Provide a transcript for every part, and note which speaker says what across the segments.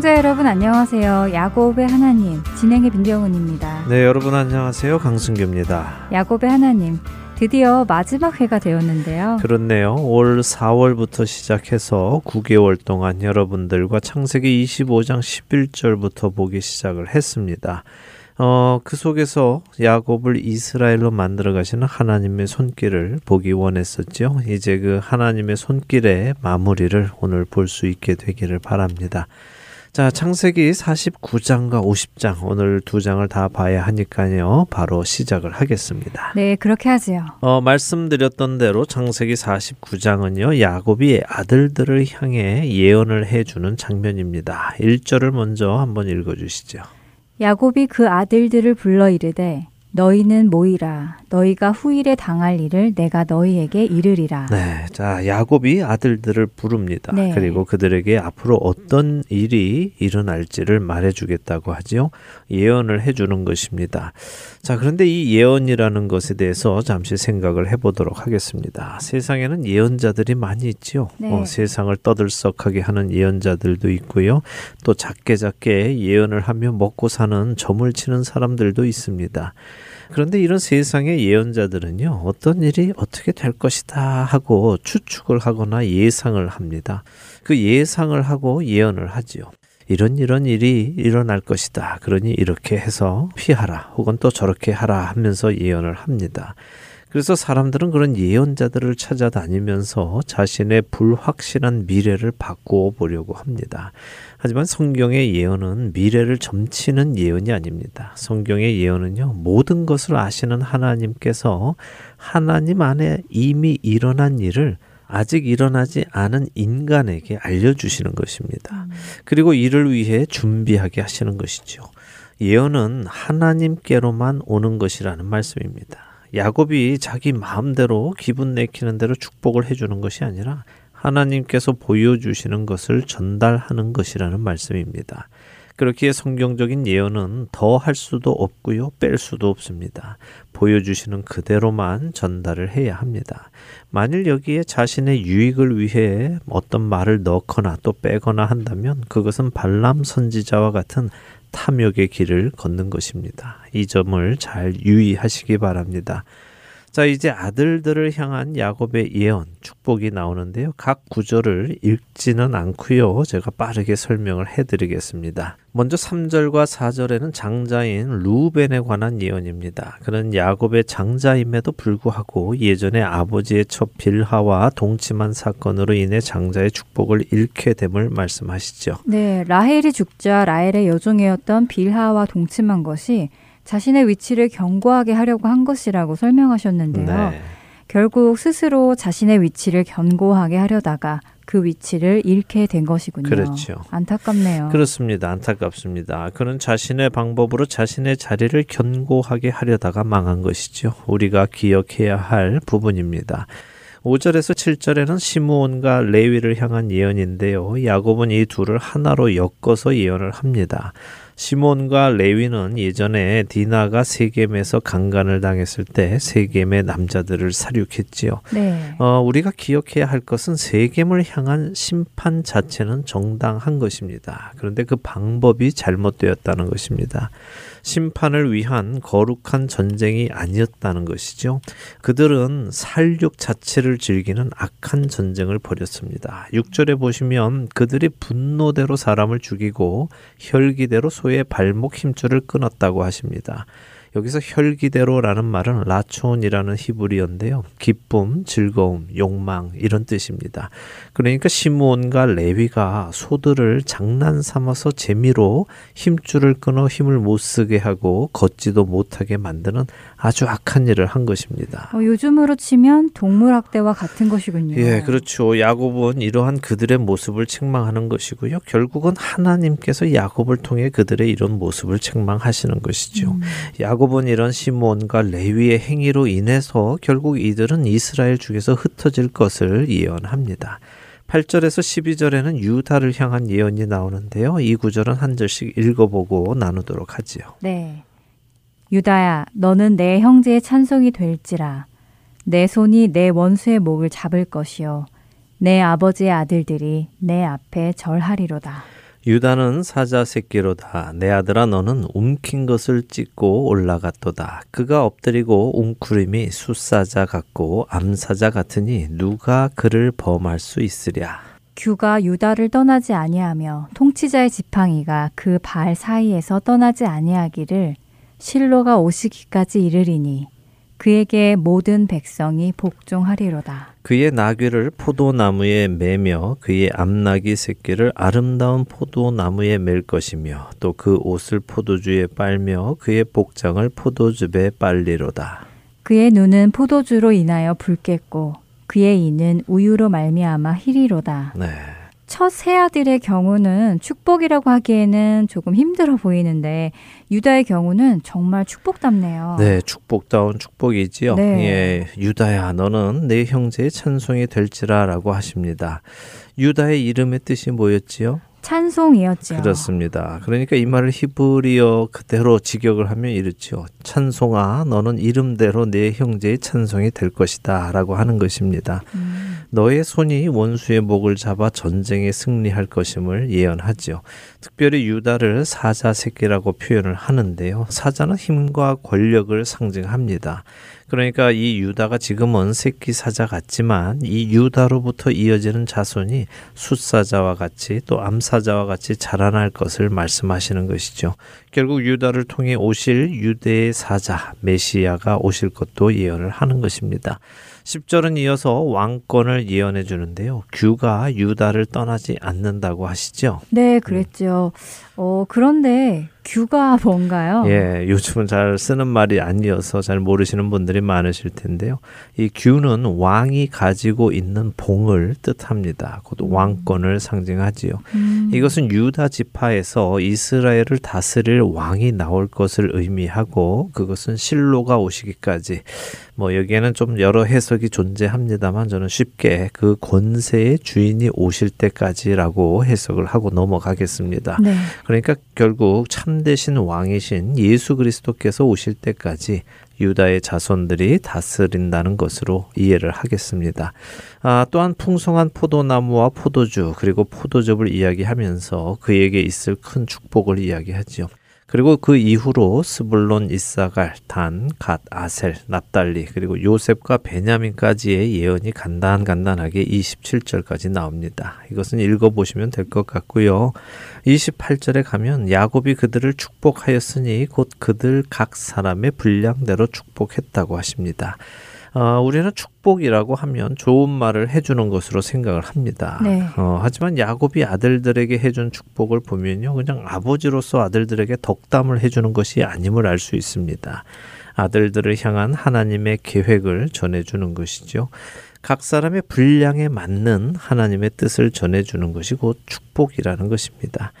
Speaker 1: 애청자 여러분 안녕하세요. 야곱의 하나님 진행의 민경훈입니다.
Speaker 2: 네, 여러분 안녕하세요. 강승규입니다.
Speaker 1: 야곱의 하나님 드디어 마지막 회가 되었는데요.
Speaker 2: 그렇네요. 올 4월부터 시작해서 9개월 동안 여러분들과 창세기 25장 11절부터 보기 시작을 했습니다. 어, 그 속에서 야곱을 이스라엘로 만들어 가시는 하나님의 손길을 보기 원했었죠. 이제 그 하나님의 손길의 마무리를 오늘 볼 수 있게 되기를 바랍니다. 자, 창세기 49장과 50장 오늘 두 장을 다 봐야 하니까요. 바로 시작을 하겠습니다.
Speaker 1: 네, 그렇게 하지요.
Speaker 2: 어, 말씀드렸던 대로 창세기 49장은요. 야곱이 아들들을 향해 예언을 해 주는 장면입니다. 1절을 먼저 한번 읽어 주시죠.
Speaker 1: 야곱이 그 아들들을 불러 이르되 너희는 모이라 너희가 후일에 당할 일을 내가 너희에게 이르리라.
Speaker 2: 네. 자, 야곱이 아들들을 부릅니다.
Speaker 1: 네.
Speaker 2: 그리고 그들에게 앞으로 어떤 일이 일어날지를 말해 주겠다고 하지요. 예언을 해 주는 것입니다. 자, 그런데 이 예언이라는 것에 대해서 잠시 생각을 해 보도록 하겠습니다. 세상에는 예언자들이 많이 있지요.
Speaker 1: 네.
Speaker 2: 어, 세상을 떠들썩하게 하는 예언자들도 있고요. 또 작게 작게 예언을 하며 먹고 사는 점을 치는 사람들도 있습니다. 그런데 이런 세상의 예언자들은요, 어떤 일이 어떻게 될 것이다 하고 추측을 하거나 예상을 합니다. 그 예상을 하고 예언을 하지요. 이런 이런 일이 일어날 것이다. 그러니 이렇게 해서 피하라. 혹은 또 저렇게 하라 하면서 예언을 합니다. 그래서 사람들은 그런 예언자들을 찾아다니면서 자신의 불확실한 미래를 바꾸어 보려고 합니다. 하지만 성경의 예언은 미래를 점치는 예언이 아닙니다. 성경의 예언은요, 모든 것을 아시는 하나님께서 하나님 안에 이미 일어난 일을 아직 일어나지 않은 인간에게 알려주시는 것입니다. 그리고 이를 위해 준비하게 하시는 것이죠. 예언은 하나님께로만 오는 것이라는 말씀입니다. 야곱이 자기 마음대로 기분 내키는 대로 축복을 해주는 것이 아니라 하나님께서 보여주시는 것을 전달하는 것이라는 말씀입니다. 그렇기에 성경적인 예언은 더 할 수도 없고요, 뺄 수도 없습니다. 보여주시는 그대로만 전달을 해야 합니다. 만일 여기에 자신의 유익을 위해 어떤 말을 넣거나 또 빼거나 한다면 그것은 발람 선지자와 같은 탐욕의 길을 걷는 것입니다. 이 점을 잘 유의하시기 바랍니다. 자, 이제 아들들을 향한 야곱의 예언, 축복이 나오는데요. 각 구절을 읽지는 않고요. 제가 빠르게 설명을 해 드리겠습니다. 먼저 3절과 4절에는 장자인 루벤에 관한 예언입니다. 그는 야곱의 장자임에도 불구하고 예전에 아버지의 첩 빌하와 동침한 사건으로 인해 장자의 축복을 잃게 됨을 말씀하시죠.
Speaker 1: 네, 라헬이 죽자 라헬의 여종이었던 빌하와 동침한 것이 자신의 위치를 견고하게 하려고 한 것이라고 설명하셨는데요.
Speaker 2: 네.
Speaker 1: 결국 스스로 자신의 위치를 견고하게 하려다가 그 위치를 잃게 된 것이군요.
Speaker 2: 그렇죠.
Speaker 1: 안타깝네요.
Speaker 2: 그렇습니다. 안타깝습니다. 그는 자신의 방법으로 자신의 자리를 견고하게 하려다가 망한 것이죠. 우리가 기억해야 할 부분입니다. 5절에서 7절에는 시므온과 레위를 향한 예언인데요. 야곱은 이 둘을 하나로 엮어서 예언을 합니다. 시몬과 레위는 예전에 디나가 세겜에서 강간을 당했을 때 세겜의 남자들을 살육했지요.
Speaker 1: 네.
Speaker 2: 어, 우리가 기억해야 할 것은 세겜을 향한 심판 자체는 정당한 것입니다. 그런데 그 방법이 잘못되었다는 것입니다. 심판을 위한 거룩한 전쟁이 아니었다는 것이죠. 그들은 살육 자체를 즐기는 악한 전쟁을 벌였습니다. 6절에 보시면 그들이 분노대로 사람을 죽이고 혈기대로 소의 발목 힘줄을 끊었다고 하십니다. 여기서 혈기대로라는 말은 라촌이라는 히브리어인데요. 기쁨, 즐거움, 욕망 이런 뜻입니다. 그러니까 시므온과 레위가 소들을 장난 삼아서 재미로 힘줄을 끊어 힘을 못 쓰게 하고 걷지도 못하게 만드는 아주 악한 일을 한 것입니다.
Speaker 1: 어, 요즘으로 치면 동물 학대와 같은 것이군요.
Speaker 2: 예, 그렇죠. 야곱은 이러한 그들의 모습을 책망하는 것이고요. 결국은 하나님께서 야곱을 통해 그들의 이런 모습을 책망하시는 것이죠. 음. 야곱 은 이런 시몬과 레위의 행위로 인해서 결국 이들은 이스라엘 중에서 흩어질 것을 예언합니다. 8절에서 12절에는 유다를 향한 예언이 나오는데요. 이 구절은 한 절씩 읽어보고 나누도록 하지요.
Speaker 1: 네. 유다야, 너는 내 형제의 찬송이 될지라. 내 손이 내 원수의 목을 잡을 것이요. 내 아버지의 아들들이 내 앞에 절하리로다.
Speaker 2: 유다는 사자 새끼로다. 내 아들아 너는 움킨 것을 찢고 올라갔도다. 그가 엎드리고 웅크림이 숫사자 같고 암사자 같으니 누가 그를 범할 수 있으랴.
Speaker 1: 규가 유다를 떠나지 아니하며 통치자의 지팡이가 그 발 사이에서 떠나지 아니하기를 실로가 오시기까지 이르리니 그에게 모든 백성이 복종하리로다.
Speaker 2: 그의 나귀를 포도나무에 매며 그의 암나귀 새끼를 아름다운 포도나무에 맬 것이며 또 그 옷을 포도주에 빨며 그의 복장을 포도즙에 빨리로다.
Speaker 1: 그의 눈은 포도주로 인하여 붉겠고 그의 이는 우유로 말미암아 희리로다.
Speaker 2: 네.
Speaker 1: 첫 새아들의 경우는 축복이라고 하기에는 조금 힘들어 보이는데 유다의 경우는 정말 축복답네요.
Speaker 2: 네, 축복다운 축복이지요. 네. 예, 유다야, 너는 내 형제의 찬송이 될지라라고 하십니다. 유다의 이름의 뜻이 뭐였지요?
Speaker 1: 찬송이었죠.
Speaker 2: 그렇습니다. 그러니까 이 말을 히브리어 그대로 직역을 하면 이렇죠. 찬송아, 너는 이름대로 내 형제의 찬송이 될 것이다 라고 하는 것입니다. 음. 너의 손이 원수의 목을 잡아 전쟁에 승리할 것임을 예언하지요. 특별히 유다를 사자 새끼라고 표현을 하는데요. 사자는 힘과 권력을 상징합니다. 그러니까 이 유다가 지금은 새끼 사자 같지만 이 유다로부터 이어지는 자손이 숫사자와 같이 또 암사자와 같이 자라날 것을 말씀하시는 것이죠. 결국 유다를 통해 오실 유대의 사자 메시아가 오실 것도 예언을 하는 것입니다. 10절은 이어서 왕권을 예언해 주는데요. 규가 유다를 떠나지 않는다고 하시죠?
Speaker 1: 네, 그랬죠. 어, 그런데 규가 뭔가요?
Speaker 2: 예, 요즘은 잘 쓰는 말이 아니어서 잘 모르시는 분들이 많으실 텐데요. 이 규는 왕이 가지고 있는 봉을 뜻합니다. 곧 음. 왕권을 상징하지요. 음. 이것은 유다 지파에서 이스라엘을 다스릴 왕이 나올 것을 의미하고 그것은 실로가 오시기까지 뭐 여기에는 좀 여러 해석이 존재합니다만 저는 쉽게 그 권세의 주인이 오실 때까지라고 해석을 하고 넘어가겠습니다. 네. 그러니까 결국 참 되신 왕이신 예수 그리스도께서 오실 때까지 유다의 자손들이 다스린다는 것으로 이해를 하겠습니다. 아, 또한 풍성한 포도나무와 포도주 그리고 포도즙을 이야기하면서 그에게 있을 큰 축복을 이야기하지요. 그리고 그 이후로 스불론, 이사갈, 단, 갓, 아셀, 납달리 그리고 요셉과 베냐민까지의 예언이 간단간단하게 27절까지 나옵니다. 이것은 읽어보시면 될 것 같고요. 28절에 가면 야곱이 그들을 축복하였으니 곧 그들 각 사람의 분량대로 축복했다고 하십니다. 어, 우리는 축복이라고 하면 좋은 말을 해주는 것으로 생각을 합니다. 네. 어, 하지만 야곱이 아들들에게 해준 축복을 보면요, 그냥 아버지로서 아들들에게 덕담을 해주는 것이 아님을 알 수 있습니다. 아들들을 향한 하나님의 계획을 전해주는 것이죠. 각 사람의 분량에 맞는 하나님의 뜻을 전해주는 것이 곧 축복이라는 것입니다.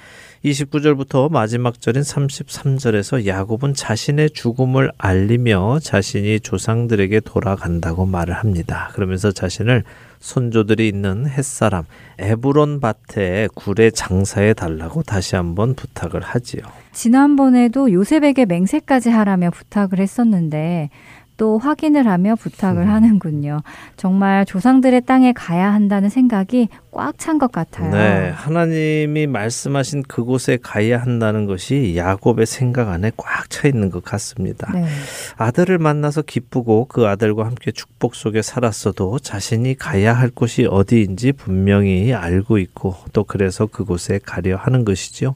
Speaker 2: 29절부터 마지막 절인 33절에서 야곱은 자신의 죽음을 알리며 자신이 조상들에게 돌아간다고 말을 합니다. 그러면서 자신을 손조들이 있는 햇사람 에브론 밭에 굴에 장사해 달라고 다시 한번 부탁을 하지요.
Speaker 1: 지난번에도 요셉에게 맹세까지 하라며 부탁을 했었는데 또 확인을 하며 부탁을 음. 하는군요. 정말 조상들의 땅에 가야 한다는 생각이 꽉 찬 것 같아요.
Speaker 2: 네, 하나님이 말씀하신 그곳에 가야 한다는 것이 야곱의 생각 안에 꽉 차 있는 것 같습니다. 네. 아들을 만나서 기쁘고 그 아들과 함께 축복 속에 살았어도 자신이 가야 할 곳이 어디인지 분명히 알고 있고 또 그래서 그곳에 가려 하는 것이지요.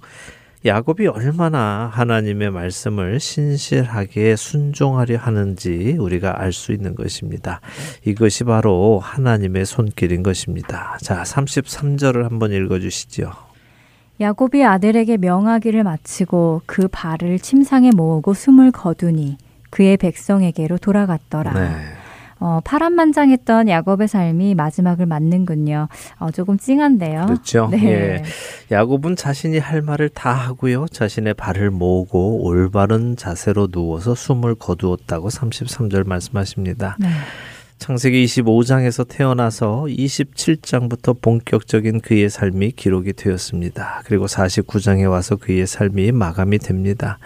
Speaker 2: 야곱이 얼마나 하나님의 말씀을 신실하게 순종하려 하는지 우리가 알 수 있는 것입니다. 이것이 바로 하나님의 손길인 것입니다. 자, 33절을 한번 읽어 주시죠.
Speaker 1: 야곱이 아들에게 명하기를 마치고 그 발을 침상에 모으고 숨을 거두니 그의 백성에게로 돌아갔더라. 네. 어, 파란만장했던 야곱의 삶이 마지막을 맞는군요. 어, 조금 찡한데요.
Speaker 2: 그렇죠. 네. 예. 야곱은 자신이 할 말을 다 하고요. 자신의 발을 모으고 올바른 자세로 누워서 숨을 거두었다고 33절 말씀하십니다. 네. 창세기 25장에서 태어나서 27장부터 본격적인 그의 삶이 기록이 되었습니다. 그리고 49장에 와서 그의 삶이 마감이 됩니다.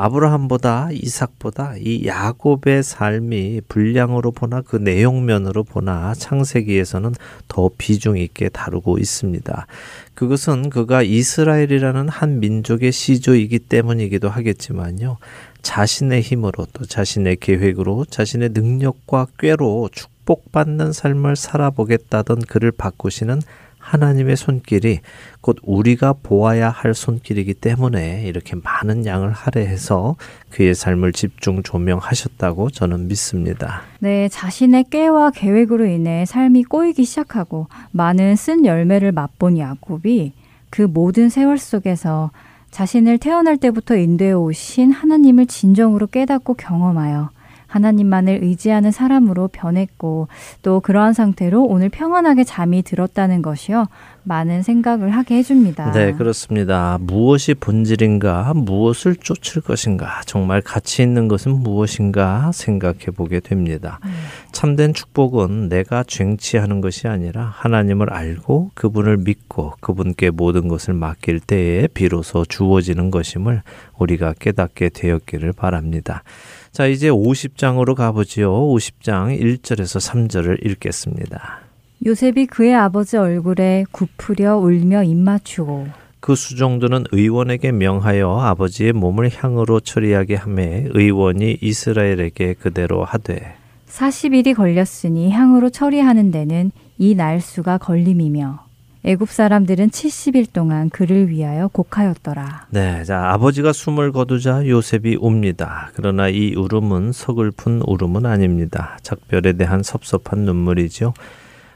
Speaker 2: 아브라함보다 이삭보다 이 야곱의 삶이 분량으로 보나 그 내용면으로 보나 창세기에서는 더 비중 있게 다루고 있습니다. 그것은 그가 이스라엘이라는 한 민족의 시조이기 때문이기도 하겠지만요. 자신의 힘으로 또 자신의 계획으로 자신의 능력과 꾀로 축복받는 삶을 살아보겠다던 그를 바꾸시는 하나님의 손길이 곧 우리가 보아야 할 손길이기 때문에 이렇게 많은 양을 할애해서 그의 삶을 집중 조명하셨다고 저는 믿습니다.
Speaker 1: 네, 자신의 꾀와 계획으로 인해 삶이 꼬이기 시작하고 많은 쓴 열매를 맛본 야곱이 그 모든 세월 속에서 자신을 태어날 때부터 인도해 오신 하나님을 진정으로 깨닫고 경험하여 하나님만을 의지하는 사람으로 변했고 또 그러한 상태로 오늘 평안하게 잠이 들었다는 것이요. 많은 생각을 하게 해줍니다.
Speaker 2: 네, 그렇습니다. 무엇이 본질인가, 무엇을 쫓을 것인가, 정말 가치 있는 것은 무엇인가 생각해 보게 됩니다. 음. 참된 축복은 내가 쟁취하는 것이 아니라 하나님을 알고 그분을 믿고 그분께 모든 것을 맡길 때에 비로소 주어지는 것임을 우리가 깨닫게 되었기를 바랍니다. 자, 이제 50장으로 가보지요. 50장 1절에서 3절을 읽겠습니다.
Speaker 1: 요셉이 그의 아버지 얼굴에 굽으려 울며 입맞추고
Speaker 2: 그 수종들은 의원에게 명하여 아버지의 몸을 향으로 처리하게 하매 의원이 이스라엘에게 그대로 하되
Speaker 1: 40일이 걸렸으니 향으로 처리하는 데는 이 날수가 걸림이며 애굽 사람들은 70일 동안 그를 위하여 곡하였더라.
Speaker 2: 네, 자 아버지가 숨을 거두자 요셉이 웁니다. 그러나 이 울음은 서글픈 울음은 아닙니다. 작별에 대한 섭섭한 눈물이죠.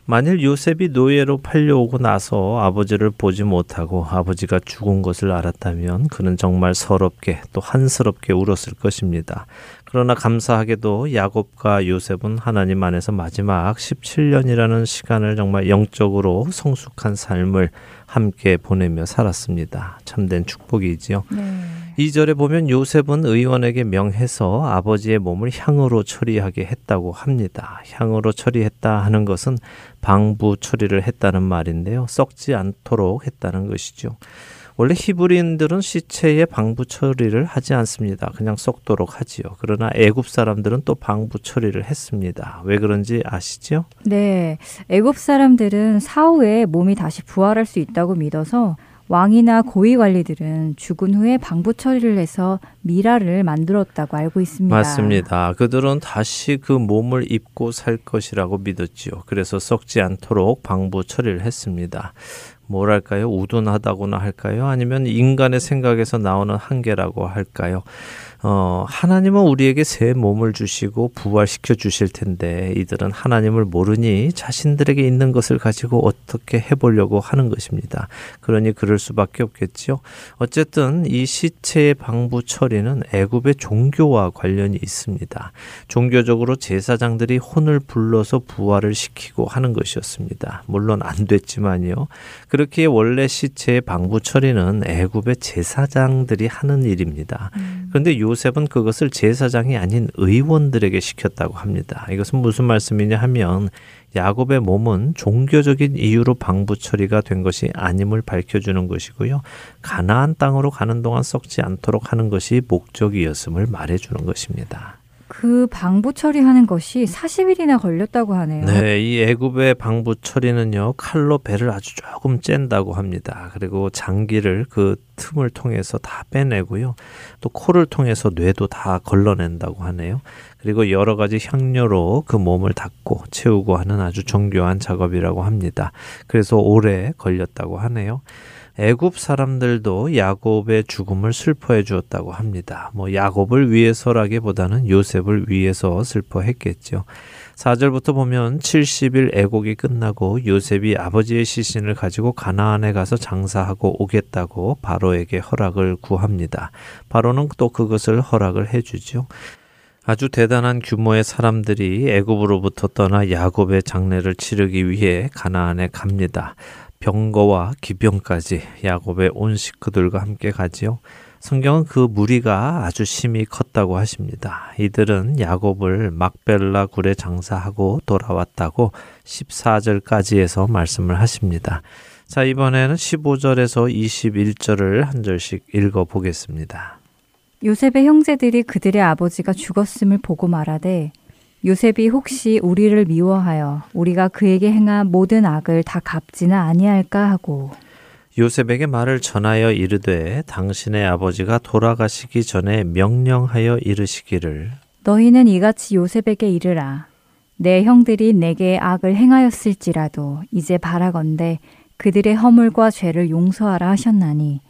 Speaker 2: 만일 요셉이 노예로 팔려오고 나서 아버지를 보지 못하고 아버지가 죽은 것을 알았다면 그는 정말 서럽게 또 한스럽게 울었을 것입니다. 그러나 감사하게도 야곱과 요셉은 하나님 안에서 마지막 17년이라는 시간을 정말 영적으로 성숙한 삶을 함께 보내며 살았습니다. 참된 축복이지요. 네. 2절에 보면 요셉은 의원에게 명해서 아버지의 몸을 향으로 처리하게 했다고 합니다. 향으로 처리했다 하는 것은 방부 처리를 했다는 말인데요. 썩지 않도록 했다는 것이죠. 원래 히브리인들은 시체에 방부 처리를 하지 않습니다. 그냥 썩도록 하지요. 그러나 애굽 사람들은 또 방부 처리를 했습니다. 왜 그런지 아시죠?
Speaker 1: 네. 애굽 사람들은 사후에 몸이 다시 부활할 수 있다고 믿어서 왕이나 고위 관리들은 죽은 후에 방부 처리를 해서 미라를 만들었다고 알고 있습니다.
Speaker 2: 맞습니다. 그들은 다시 그 몸을 입고 살 것이라고 믿었지요. 그래서 썩지 않도록 방부 처리를 했습니다. 뭐랄까요? 우둔하다고나 할까요? 아니면 인간의 생각에서 나오는 한계라고 할까요? 어, 하나님은 우리에게 새 몸을 주시고 부활시켜 주실 텐데 이들은 하나님을 모르니 자신들에게 있는 것을 가지고 어떻게 해보려고 하는 것입니다. 그러니 그럴 수밖에 없겠지요. 어쨌든 이 시체의 방부 처리는 애굽의 종교와 관련이 있습니다. 종교적으로 제사장들이 혼을 불러서 부활을 시키고 하는 것이었습니다. 물론 안 됐지만요. 그렇게 원래 시체의 방부 처리는 애굽의 제사장들이 하는 일입니다. 음. 그런데 요 요셉은 그것을 제사장이 아닌 의원들에게 시켰다고 합니다. 이것은 무슨 말씀이냐 하면 야곱의 몸은 종교적인 이유로 방부 처리가 된 것이 아님을 밝혀주는 것이고요. 가나안 땅으로 가는 동안 썩지 않도록 하는 것이 목적이었음을 말해주는 것입니다.
Speaker 1: 그 방부 처리하는 것이 40일이나 걸렸다고 하네요.
Speaker 2: 네, 이 애굽의 방부 처리는요 칼로 배를 아주 조금 쨘다고 합니다. 그리고 장기를 그 틈을 통해서 다 빼내고요, 또 코를 통해서 뇌도 다 걸러낸다고 하네요. 그리고 여러 가지 향료로 그 몸을 닦고 채우고 하는 아주 정교한 작업이라고 합니다. 그래서 오래 걸렸다고 하네요. 애굽 사람들도 야곱의 죽음을 슬퍼해 주었다고 합니다. 뭐 야곱을 위해서라기보다는 요셉을 위해서 슬퍼했겠죠. 4절부터 보면 70일 애곡이 끝나고 요셉이 아버지의 시신을 가지고 가나안에 가서 장사하고 오겠다고 바로에게 허락을 구합니다. 바로는 또 그것을 허락을 해 주죠. 아주 대단한 규모의 사람들이 애굽으로부터 떠나 야곱의 장례를 치르기 위해 가나안에 갑니다. 병거와 기병까지 야곱의 온 식구들과 함께 가지요. 성경은 그 무리가 아주 심히 컸다고 하십니다. 이들은 야곱을 막벨라 굴에 장사하고 돌아왔다고 14절까지에서 말씀을 하십니다. 자, 이번에는 15절에서 21절을 한 절씩 읽어 보겠습니다.
Speaker 1: 요셉의 형제들이 그들의 아버지가 죽었음을 보고 말하되 요셉이 혹시 우리를 미워하여 우리가 그에게 행한 모든 악을 다 갚지는 아니할까 하고
Speaker 2: 요셉에게 말을 전하여 이르되 당신의 아버지가 돌아가시기 전에 명령하여 이르시기를.
Speaker 1: 너희는 이같이 요셉에게 이르라. 내 형들이 내게 악을 행하였을지라도 이제 바라건대 그들의 허물과 죄를 용서하라 하셨나니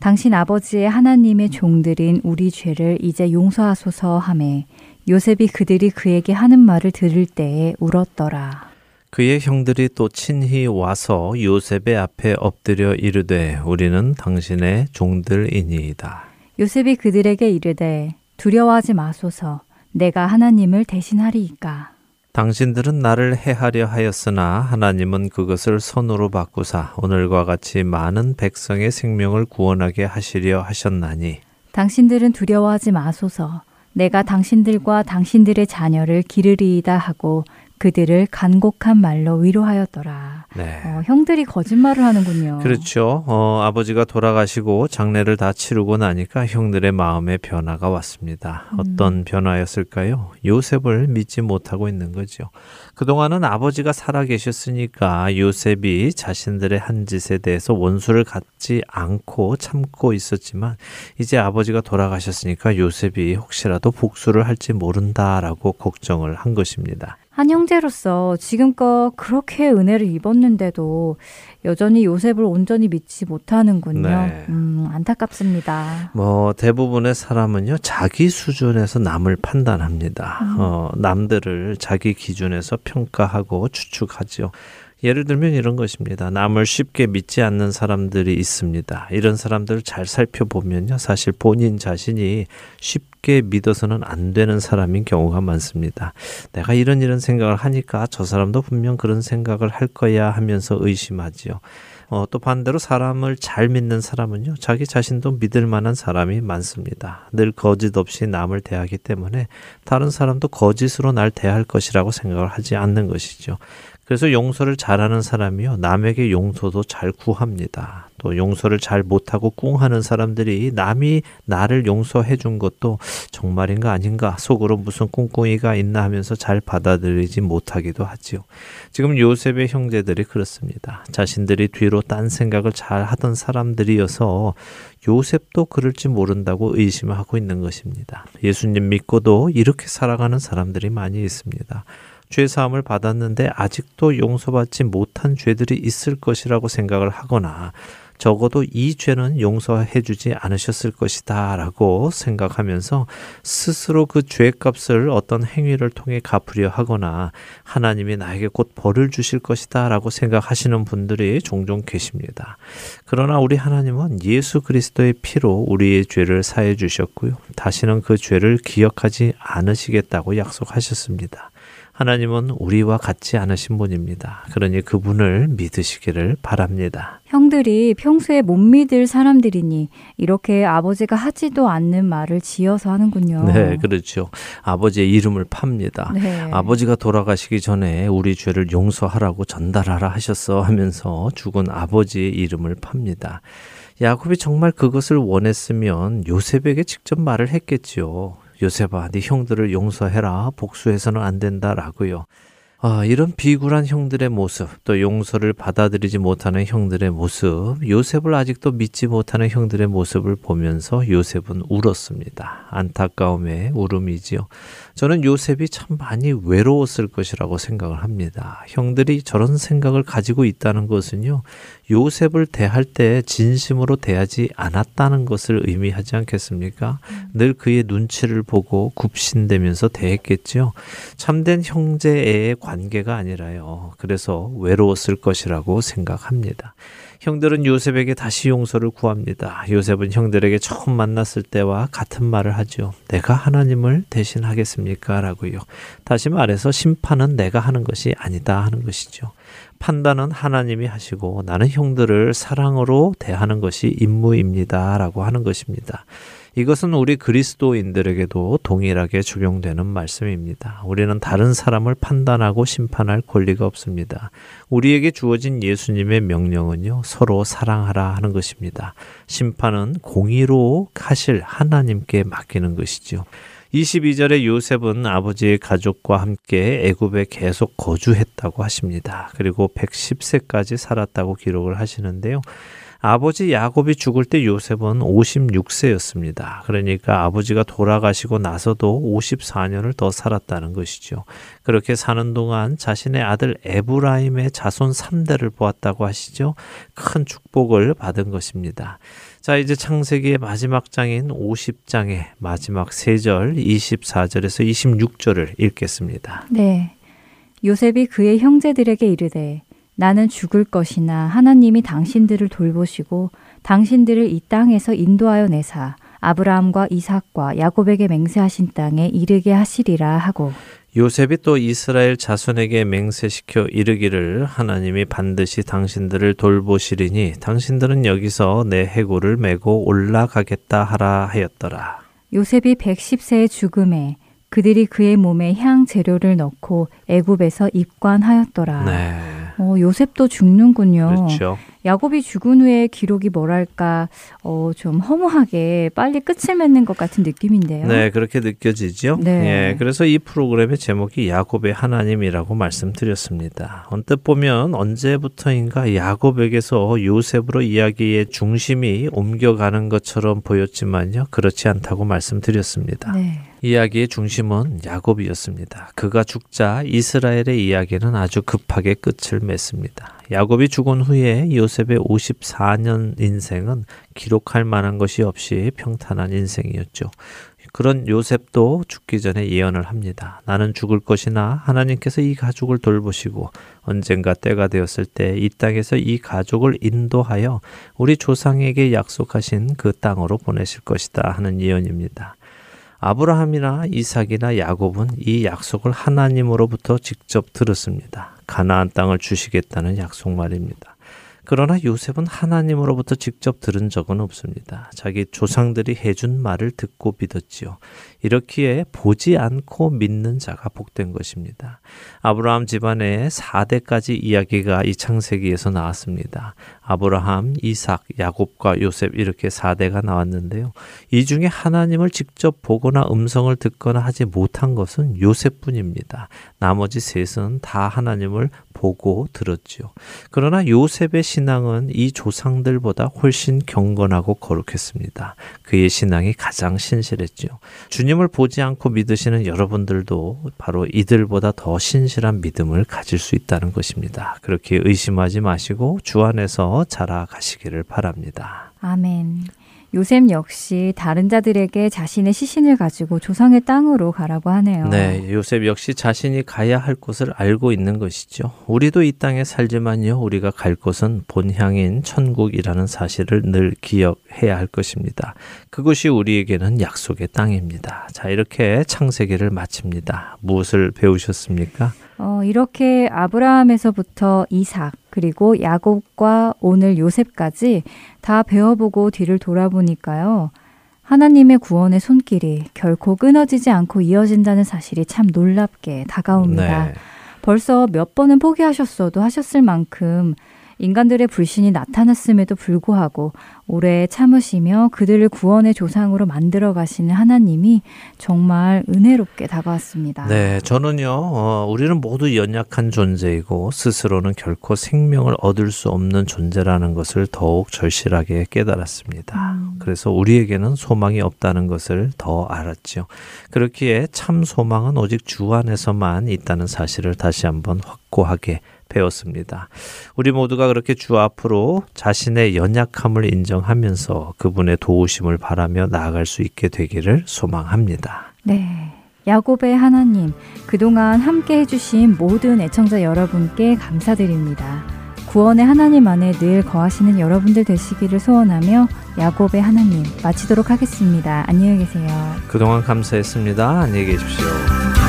Speaker 1: 당신 아버지의 하나님의 종들인 우리 죄를 이제 용서하소서 하매 요셉이 그들이 그에게 하는 말을 들을 때에 울었더라.
Speaker 2: 그의 형들이 또 친히 와서 요셉의 앞에 엎드려 이르되 우리는 당신의 종들이니이다.
Speaker 1: 요셉이 그들에게 이르되 두려워하지 마소서 내가 하나님을 대신하리이까.
Speaker 2: 당신들은 나를 해하려 하였으나 하나님은 그것을 선으로 바꾸사 오늘과 같이 많은 백성의 생명을 구원하게 하시려 하셨나니
Speaker 1: 당신들은 두려워하지 마소서 내가 당신들과 당신들의 자녀를 기르리이다 하고 그들을 간곡한 말로 위로하였더라.
Speaker 2: 네.
Speaker 1: 어, 형들이 거짓말을 하는군요.
Speaker 2: 그렇죠. 어, 아버지가 돌아가시고 장례를 다 치르고 나니까 형들의 마음에 변화가 왔습니다.
Speaker 1: 음.
Speaker 2: 어떤 변화였을까요? 요셉을 믿지 못하고 있는 거죠. 그동안은 아버지가 살아계셨으니까 요셉이 자신들의 한 짓에 대해서 원수를 갖지 않고 참고 있었지만 이제 아버지가 돌아가셨으니까 요셉이 혹시라도 복수를 할지 모른다라고 걱정을 한 것입니다.
Speaker 1: 한 형제로서 지금껏 그렇게 은혜를 입었는데도 여전히 요셉을 온전히 믿지 못하는군요.
Speaker 2: 네.
Speaker 1: 음, 안타깝습니다.
Speaker 2: 뭐 대부분의 사람은요 자기 수준에서 남을 판단합니다.
Speaker 1: 음.
Speaker 2: 어, 남들을 자기 기준에서 평가하고 추측하죠. 예를 들면 이런 것입니다. 남을 쉽게 믿지 않는 사람들이 있습니다. 이런 사람들을 잘 살펴보면요. 사실 본인 자신이 쉽게 믿어서는 안 되는 사람인 경우가 많습니다. 내가 이런 이런 생각을 하니까 저 사람도 분명 그런 생각을 할 거야 하면서 의심하지요. 어, 또 반대로 사람을 잘 믿는 사람은요, 자기 자신도 믿을 만한 사람이 많습니다. 늘 거짓 없이 남을 대하기 때문에 다른 사람도 거짓으로 날 대할 것이라고 생각을 하지 않는 것이죠. 그래서 용서를 잘하는 사람이요. 남에게 용서도 잘 구합니다. 또 용서를 잘 못하고 꿍하는 사람들이 남이 나를 용서해 준 것도 정말인가 아닌가 속으로 무슨 꿍꿍이가 있나 하면서 잘 받아들이지 못하기도 하지요. 지금 요셉의 형제들이 그렇습니다. 자신들이 뒤로 딴 생각을 잘 하던 사람들이어서 요셉도 그럴지 모른다고 의심하고 있는 것입니다. 예수님 믿고도 이렇게 살아가는 사람들이 많이 있습니다. 죄 사함을 받았는데 아직도 용서받지 못한 죄들이 있을 것이라고 생각을 하거나 적어도 이 죄는 용서해 주지 않으셨을 것이다 라고 생각하면서 스스로 그 죄값을 어떤 행위를 통해 갚으려 하거나 하나님이 나에게 곧 벌을 주실 것이다 라고 생각하시는 분들이 종종 계십니다. 그러나 우리 하나님은 예수 그리스도의 피로 우리의 죄를 사해 주셨고요. 다시는 그 죄를 기억하지 않으시겠다고 약속하셨습니다. 하나님은 우리와 같지 않으신 분입니다. 그러니 그분을 믿으시기를 바랍니다.
Speaker 1: 형들이 평소에 못 믿을 사람들이니 이렇게 아버지가 하지도 않는 말을 지어서 하는군요.
Speaker 2: 네, 그렇죠. 아버지의 이름을 팝니다.
Speaker 1: 네.
Speaker 2: 아버지가 돌아가시기 전에 우리 죄를 용서하라고 전달하라 하셨어 하면서 죽은 아버지의 이름을 팝니다. 야곱이 정말 그것을 원했으면 요셉에게 직접 말을 했겠지요. 요셉아, 네 형들을 용서해라. 복수해서는 안 된다라고요. 아, 이런 비굴한 형들의 모습, 또 용서를 받아들이지 못하는 형들의 모습, 요셉을 아직도 믿지 못하는 형들의 모습을 보면서 요셉은 울었습니다. 안타까움의 울음이지요. 저는 요셉이 참 많이 외로웠을 것이라고 생각을 합니다. 형들이 저런 생각을 가지고 있다는 것은요, 요셉을 대할 때 진심으로 대하지 않았다는 것을 의미하지 않겠습니까? 음. 늘 그의 눈치를 보고 굽신대면서 대했겠지요. 참된 형제의 관계가 아니라요. 그래서 외로웠을 것이라고 생각합니다. 형들은 요셉에게 다시 용서를 구합니다. 요셉은 형들에게 처음 만났을 때와 같은 말을 하죠. 내가 하나님을 대신하겠습니까? 라고요. 다시 말해서 심판은 내가 하는 것이 아니다 하는 것이죠. 판단은 하나님이 하시고 나는 형들을 사랑으로 대하는 것이 임무입니다. 라고 하는 것입니다. 이것은 우리 그리스도인들에게도 동일하게 적용되는 말씀입니다. 우리는 다른 사람을 판단하고 심판할 권리가 없습니다. 우리에게 주어진 예수님의 명령은요, 서로 사랑하라 하는 것입니다. 심판은 공의로 하실 하나님께 맡기는 것이죠. 22절에 요셉은 아버지의 가족과 함께 애굽에 계속 거주했다고 하십니다. 그리고 110세까지 살았다고 기록을 하시는데요. 아버지 야곱이 죽을 때 요셉은 56세였습니다. 그러니까 아버지가 돌아가시고 나서도 54년을 더 살았다는 것이죠. 그렇게 사는 동안 자신의 아들 에브라임의 자손 3대를 보았다고 하시죠. 큰 축복을 받은 것입니다. 자, 이제 창세기의 마지막 장인 50장의 마지막 3절 24절에서 26절을 읽겠습니다.
Speaker 1: 네. 요셉이 그의 형제들에게 이르되 나는 죽을 것이나 하나님이 당신들을 돌보시고 당신들을 이 땅에서 인도하여 내사 아브라함과 이삭과 야곱에게 맹세하신 땅에 이르게 하시리라 하고
Speaker 2: 요셉이 또 이스라엘 자손에게 맹세시켜 이르기를 하나님이 반드시 당신들을 돌보시리니 당신들은 여기서 내 해골을 메고 올라가겠다 하라 하였더라.
Speaker 1: 요셉이 110세의 죽음에 그들이 그의 몸에 향 재료를 넣고 애굽에서 입관하였더라. 네. 어, 요셉도 죽는군요.
Speaker 2: 그렇죠.
Speaker 1: 야곱이 죽은 후에 기록이 뭐랄까 어, 좀 허무하게 빨리 끝을 맺는 것 같은 느낌인데요.
Speaker 2: 네, 그렇게 느껴지죠. 네. 예, 그래서 이 프로그램의 제목이 야곱의 하나님이라고 말씀드렸습니다. 언뜻 보면 언제부터인가 야곱에게서 요셉으로 이야기의 중심이 옮겨가는 것처럼 보였지만요, 그렇지 않다고 말씀드렸습니다. 네. 이야기의 중심은 야곱이었습니다. 그가 죽자 이스라엘의 이야기는 아주 급하게 끝을 맺습니다. 야곱이 죽은 후에 요셉의 54년 인생은 기록할 만한 것이 없이 평탄한 인생이었죠. 그런 요셉도 죽기 전에 예언을 합니다. 나는 죽을 것이나 하나님께서 이 가족을 돌보시고 언젠가 때가 되었을 때 이 땅에서 이 가족을 인도하여 우리 조상에게 약속하신 그 땅으로 보내실 것이다 하는 예언입니다. 아브라함이나 이삭이나 야곱은 이 약속을 하나님으로부터 직접 들었습니다. 가나안 땅을 주시겠다는 약속 말입니다. 그러나 요셉은 하나님으로부터 직접 들은 적은 없습니다. 자기 조상들이 해준 말을 듣고 믿었지요. 이렇기에 보지 않고 믿는 자가 복된 것입니다. 아브라함 집안의 4대까지 이야기가 이 창세기에서 나왔습니다. 아브라함, 이삭, 야곱과 요셉 이렇게 4대가 나왔는데요. 이 중에 하나님을 직접 보거나 음성을 듣거나 하지 못한 것은 요셉뿐입니다. 나머지 셋은 다 하나님을 보고 들었지요. 그러나 요셉의 신앙은 이 조상들보다 훨씬 경건하고 거룩했습니다. 그의 신앙이 가장 신실했지요. 주님 을 보지 않고 믿으시는 여러분들도 바로 이들보다 더 신실한 믿음을 가질 수 있다는 것입니다. 그렇게 의심하지 마시고 주 안에서 자라가시기를 바랍니다.
Speaker 1: 아멘. 요셉 역시 다른 자들에게 자신의 시신을 가지고 조상의 땅으로 가라고 하네요.
Speaker 2: 네, 요셉 역시 자신이 가야 할 곳을 알고 있는 것이죠. 우리도 이 땅에 살지만요, 우리가 갈 곳은 본향인 천국이라는 사실을 늘 기억해야 할 것입니다. 그것이 우리에게는 약속의 땅입니다. 자, 이렇게 창세기를 마칩니다. 무엇을 배우셨습니까?
Speaker 1: 어, 이렇게 아브라함에서부터 이삭, 그리고 야곱과 오늘 요셉까지 다 배워보고 뒤를 돌아보니까요. 하나님의 구원의 손길이 결코 끊어지지 않고 이어진다는 사실이 참 놀랍게 다가옵니다. 네. 벌써 몇 번은 포기하셨어도 하셨을 만큼 인간들의 불신이 나타났음에도 불구하고 오래 참으시며 그들을 구원의 조상으로 만들어 가시는 하나님이 정말 은혜롭게 다가왔습니다.
Speaker 3: 네, 저는요, 어, 우리는 모두 연약한 존재이고 스스로는 결코 생명을 얻을 수 없는 존재라는 것을 더욱 절실하게 깨달았습니다. 음. 그래서 우리에게는 소망이 없다는 것을 더 알았죠. 그렇기에 참 소망은 오직 주 안에서만 있다는 사실을 다시 한번 확고하게 배웠습니다. 우리 모두가 그렇게 주 앞으로 자신의 연약함을 인정하면서 그분의 도우심을 바라며 나아갈 수 있게 되기를 소망합니다.
Speaker 1: 네. 야곱의 하나님, 그동안 함께 해주신 모든 애청자 여러분께 감사드립니다. 구원의 하나님 안에 늘 거하시는 여러분들 되시기를 소원하며 야곱의 하나님 마치도록 하겠습니다. 안녕히 계세요.
Speaker 3: 그동안 감사했습니다. 안녕히 계십시오.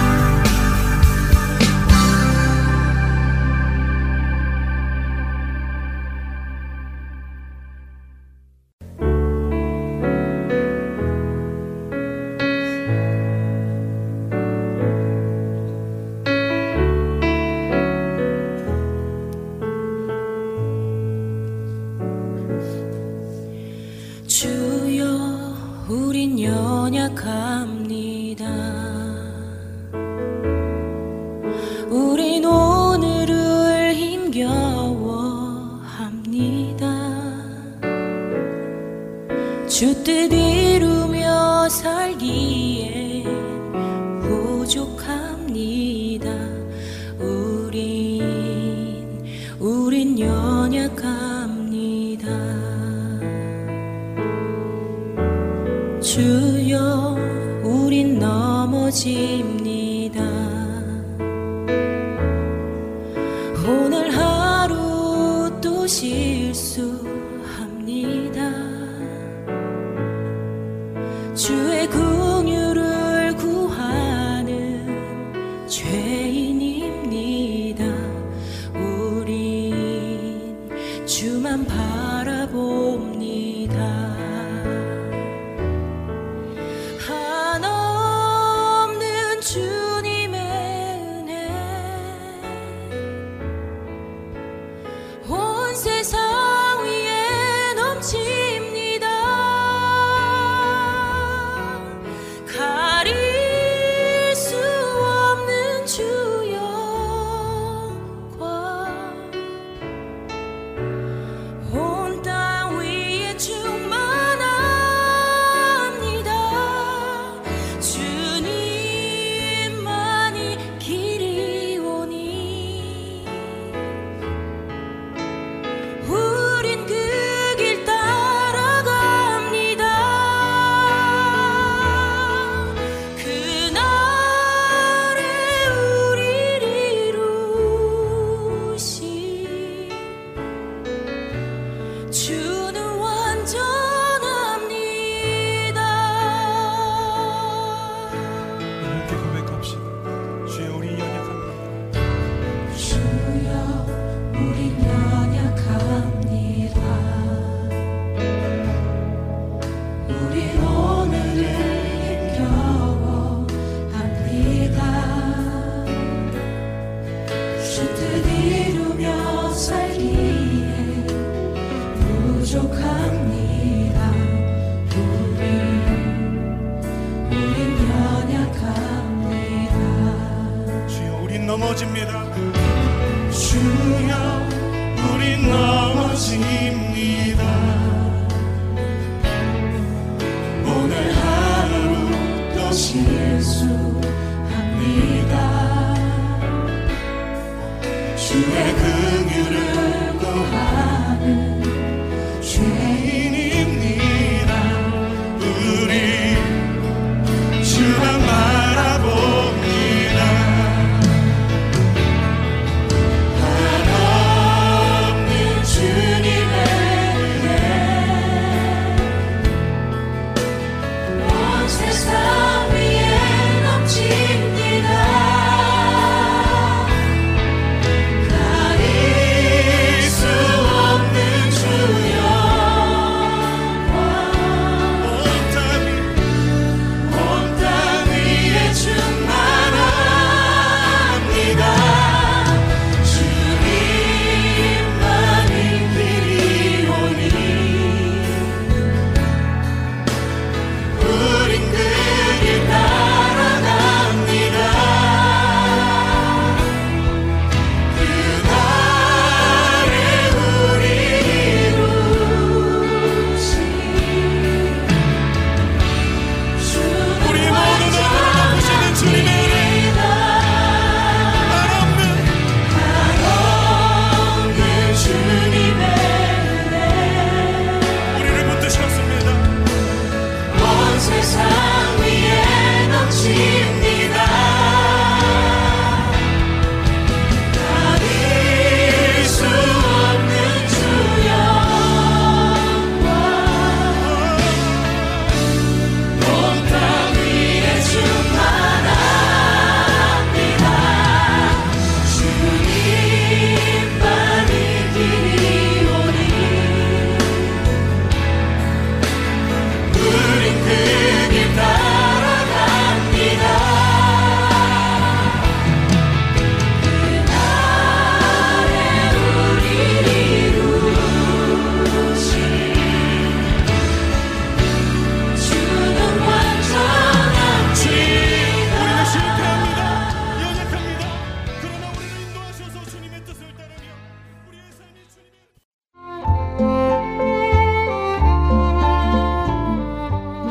Speaker 3: beauty.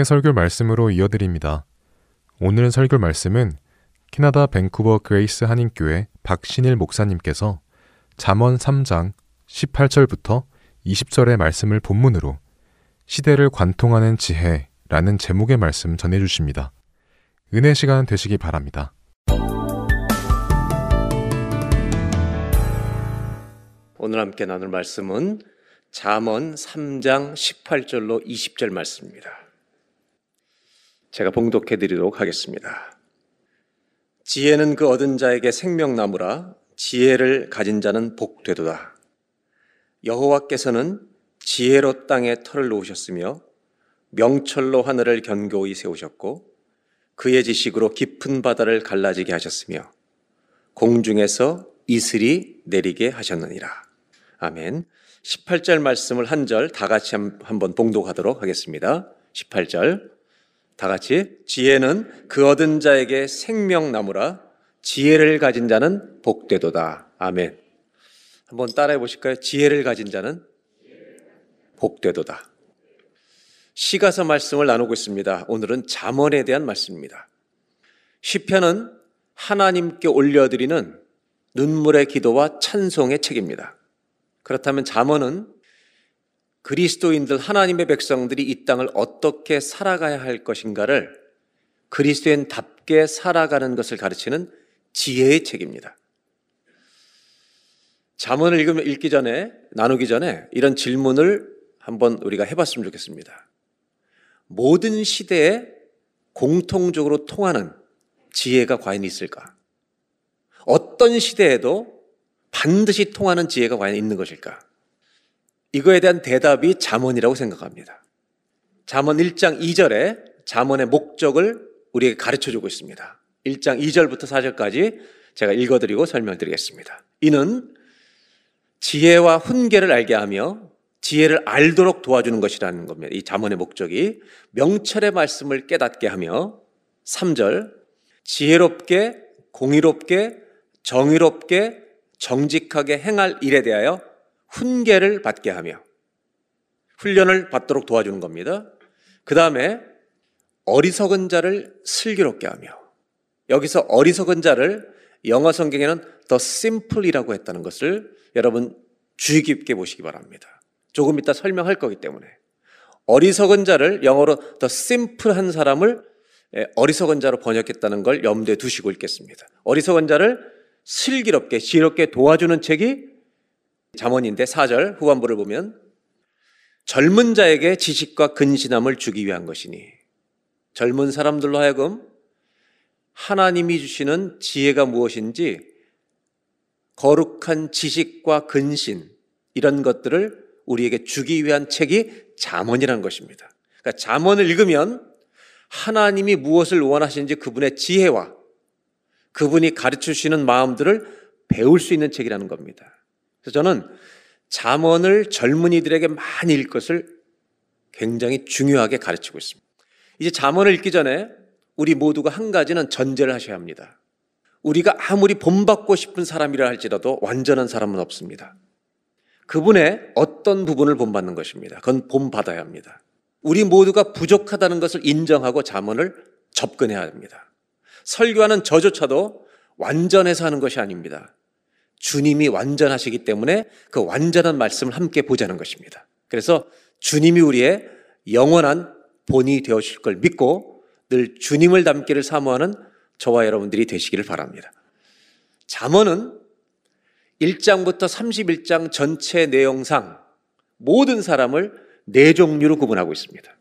Speaker 4: 은혜의 설교 말씀으로 이어드립니다. 오늘 설교 말씀은 캐나다 밴쿠버 그레이스 한인교회 박신일 목사님께서 잠언 3장 18절부터 20절의 말씀을 본문으로 시대를 관통하는 지혜라는 제목의 말씀 전해 주십니다. 은혜 시간 되시기 바랍니다.
Speaker 5: 오늘 함께 나눌 말씀은 잠언 3장 18절로 20절 말씀입니다. 제가 봉독해 드리도록 하겠습니다. 지혜는 그 얻은 자에게 생명나무라 지혜를 가진 자는 복되도다. 여호와께서는 지혜로 땅에 털을 놓으셨으며 명철로 하늘을 견고히 세우셨고 그의 지식으로 깊은 바다를 갈라지게 하셨으며 공중에서 이슬이 내리게 하셨느니라. 아멘. 18절 말씀을 한 절 다 같이 한- 한번 봉독하도록 하겠습니다. 18절. 다 같이 지혜는 그 얻은 자에게 생명나무라 지혜를 가진 자는 복되도다. 아멘. 한번 따라해 보실까요? 지혜를 가진 자는 복되도다. 시가서 말씀을 나누고 있습니다. 오늘은 잠언에 대한 말씀입니다. 시편은 하나님께 올려드리는 눈물의 기도와 찬송의 책입니다. 그렇다면 잠언은 그리스도인들 하나님의 백성들이 이 땅을 어떻게 살아가야 할 것인가를 그리스도인답게 살아가는 것을 가르치는 지혜의 책입니다. 잠언을 읽으면 읽기 전에 나누기 전에 이런 질문을 한번 우리가 해봤으면 좋겠습니다. 모든 시대에 공통적으로 통하는 지혜가 과연 있을까? 어떤 시대에도 반드시 통하는 지혜가 과연 있는 것일까? 이거에 대한 대답이 잠언이라고 생각합니다. 잠언 1장 2절에 잠언의 목적을 우리에게 가르쳐 주고 있습니다. 1장 2절부터 4절까지 제가 읽어 드리고 설명드리겠습니다. 이는 지혜와 훈계를 알게 하며 지혜를 알도록 도와주는 것이라는 겁니다. 이 잠언의 목적이 명철의 말씀을 깨닫게 하며 3절 지혜롭게 공의롭게 정의롭게 정직하게 행할 일에 대하여 훈계를 받게 하며 훈련을 받도록 도와주는 겁니다. 그 다음에 어리석은 자를 슬기롭게 하며 여기서 어리석은 자를 영어 성경에는 더 simple이라고 했다는 것을 여러분 주의 깊게 보시기 바랍니다. 조금 이따 설명할 거기 때문에 어리석은 자를 영어로 더 simple한 사람을 예, 어리석은 자로 번역했다는 걸 염두에 두시고 읽겠습니다. 어리석은 자를 슬기롭게 지혜롭게 도와주는 책이 잠언인데 4절 후반부를 보면 젊은 자에게 지식과 근신함을 주기 위한 것이니 젊은 사람들로 하여금 하나님이 주시는 지혜가 무엇인지 거룩한 지식과 근신 이런 것들을 우리에게 주기 위한 책이 잠언이라는 것입니다. 그러니까 잠언을 읽으면 하나님이 무엇을 원하시는지 그분의 지혜와 그분이 가르쳐 주시는 마음들을 배울 수 있는 책이라는 겁니다. 그래서 저는 잠언을 젊은이들에게 많이 읽을 것을 굉장히 중요하게 가르치고 있습니다. 이제 잠언을 읽기 전에 우리 모두가 한 가지는 전제를 하셔야 합니다. 우리가 아무리 본받고 싶은 사람이라 할지라도 완전한 사람은 없습니다. 그분의 어떤 부분을 본받는 것입니다. 그건 본받아야 합니다. 우리 모두가 부족하다는 것을 인정하고 잠언을 접근해야 합니다. 설교하는 저조차도 완전해서 하는 것이 아닙니다. 주님이 완전하시기 때문에 그 완전한 말씀을 함께 보자는 것입니다. 그래서 주님이 우리의 영원한 본이 되어 주실 걸 믿고 늘 주님을 닮기를 사모하는 저와 여러분들이 되시기를 바랍니다. 잠언은 1장부터 31장 전체 내용상 모든 사람을 네 종류로 구분하고 있습니다.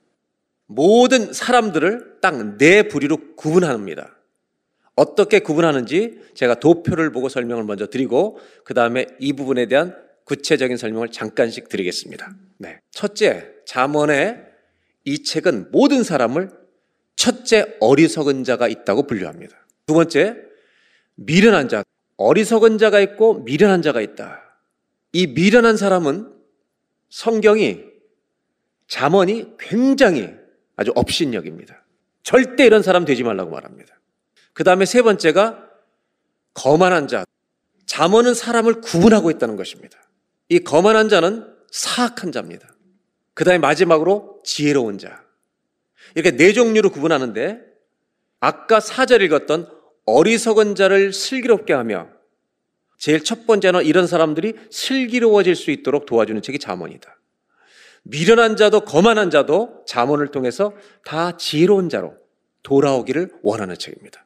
Speaker 5: 모든 사람들을 딱 네 부류로 구분합니다. 어떻게 구분하는지 제가 도표를 보고 설명을 먼저 드리고 그 다음에 이 부분에 대한 구체적인 설명을 잠깐씩 드리겠습니다. 네. 첫째, 잠언의 이 책은 모든 사람을 첫째 어리석은 자가 있다고 분류합니다. 두 번째, 미련한 자. 어리석은 자가 있고 미련한 자가 있다. 이 미련한 사람은 성경이 잠언이 굉장히 아주 업신여깁니다. 절대 이런 사람 되지 말라고 말합니다. 그 다음에 세 번째가 거만한 자. 잠언은 사람을 구분하고 있다는 것입니다. 이 거만한 자는 사악한 자입니다. 그 다음에 마지막으로 지혜로운 자. 이렇게 네 종류로 구분하는데 아까 사절 읽었던 어리석은 자를 슬기롭게 하며 제일 첫 번째는 이런 사람들이 슬기로워질 수 있도록 도와주는 책이 잠언이다. 미련한 자도 거만한 자도 잠언을 통해서 다 지혜로운 자로 돌아오기를 원하는 책입니다.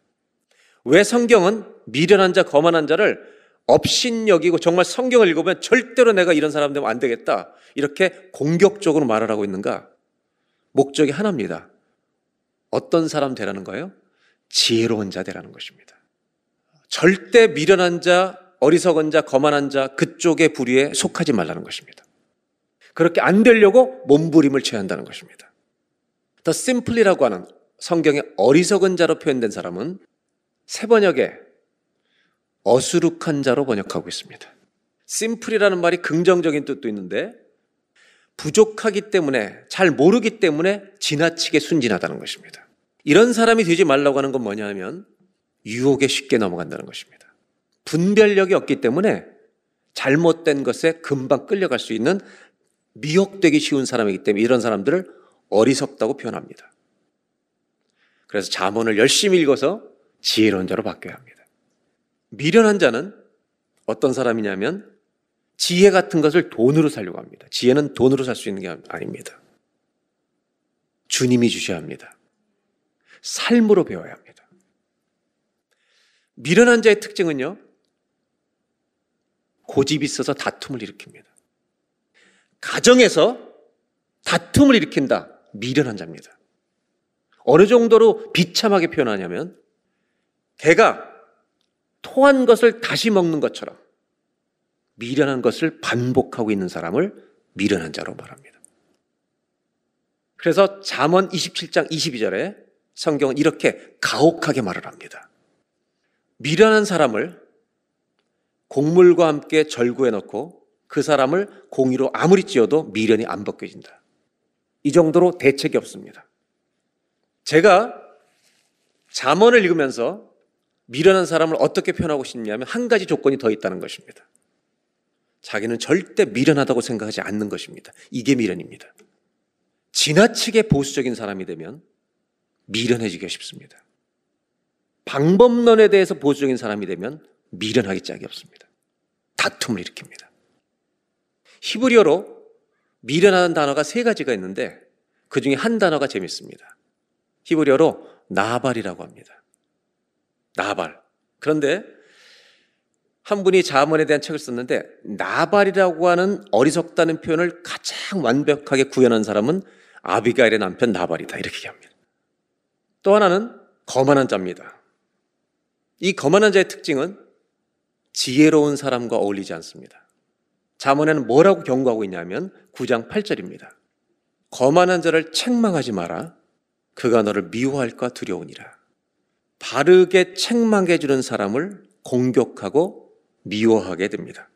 Speaker 5: 왜 성경은 미련한 자, 거만한 자를 업신여기고 정말 성경을 읽어보면 절대로 내가 이런 사람 되면 안 되겠다. 이렇게 공격적으로 말을 하고 있는가? 목적이 하나입니다. 어떤 사람 되라는 거예요? 지혜로운 자 되라는 것입니다. 절대 미련한 자, 어리석은 자, 거만한 자 그쪽의 부류에 속하지 말라는 것입니다. 그렇게 안 되려고 몸부림을 쳐야 한다는 것입니다. 더 심플리라고 하는 성경의 어리석은 자로 표현된 사람은 세 번역에 어수룩한 자로 번역하고 있습니다. 심플이라는 말이 긍정적인 뜻도 있는데 부족하기 때문에 잘 모르기 때문에 지나치게 순진하다는 것입니다. 이런 사람이 되지 말라고 하는 건 뭐냐 하면 유혹에 쉽게 넘어간다는 것입니다. 분별력이 없기 때문에 잘못된 것에 금방 끌려갈 수 있는 미혹되기 쉬운 사람이기 때문에 이런 사람들을 어리석다고 표현합니다. 그래서 자문을 열심히 읽어서 지혜로운 자로 바뀌어야 합니다. 미련한 자는 어떤 사람이냐면 지혜 같은 것을 돈으로 살려고 합니다. 지혜는 돈으로 살 수 있는 게 아닙니다. 주님이 주셔야 합니다. 삶으로 배워야 합니다. 미련한 자의 특징은요, 고집이 있어서 다툼을 일으킵니다. 가정에서 다툼을 일으킨다. 미련한 자입니다. 어느 정도로 비참하게 표현하냐면, 개가 토한 것을 다시 먹는 것처럼 미련한 것을 반복하고 있는 사람을 미련한 자로 말합니다. 그래서 잠언 27장 22절에 성경은 이렇게 가혹하게 말을 합니다. 미련한 사람을 곡물과 함께 절구해 놓고 그 사람을 공의로 아무리 찌어도 미련이 안 벗겨진다. 이 정도로 대책이 없습니다. 제가 잠언을 읽으면서 미련한 사람을 어떻게 표현하고 싶냐면 한 가지 조건이 더 있다는 것입니다. 자기는 절대 미련하다고 생각하지 않는 것입니다. 이게 미련입니다. 지나치게 보수적인 사람이 되면 미련해지기가 쉽습니다. 방법론에 대해서 보수적인 사람이 되면 미련하기 짝이 없습니다. 다툼을 일으킵니다. 히브리어로 미련하는 단어가 세 가지가 있는데 그 중에 한 단어가 재밌습니다. 히브리어로 나발이라고 합니다. 나발. 그런데 한 분이 자문에 대한 책을 썼는데 나발이라고 하는 어리석다는 표현을 가장 완벽하게 구현한 사람은 아비가일의 남편 나발이다 이렇게 얘기합니다. 또 하나는 거만한 자입니다. 이 거만한 자의 특징은 지혜로운 사람과 어울리지 않습니다. 자문에는 뭐라고 경고하고 있냐면 9장 8절입니다. 거만한 자를 책망하지 마라. 그가 너를 미워할까 두려우니라. 바르게 책망해 주는 사람을 공격하고 미워하게 됩니다.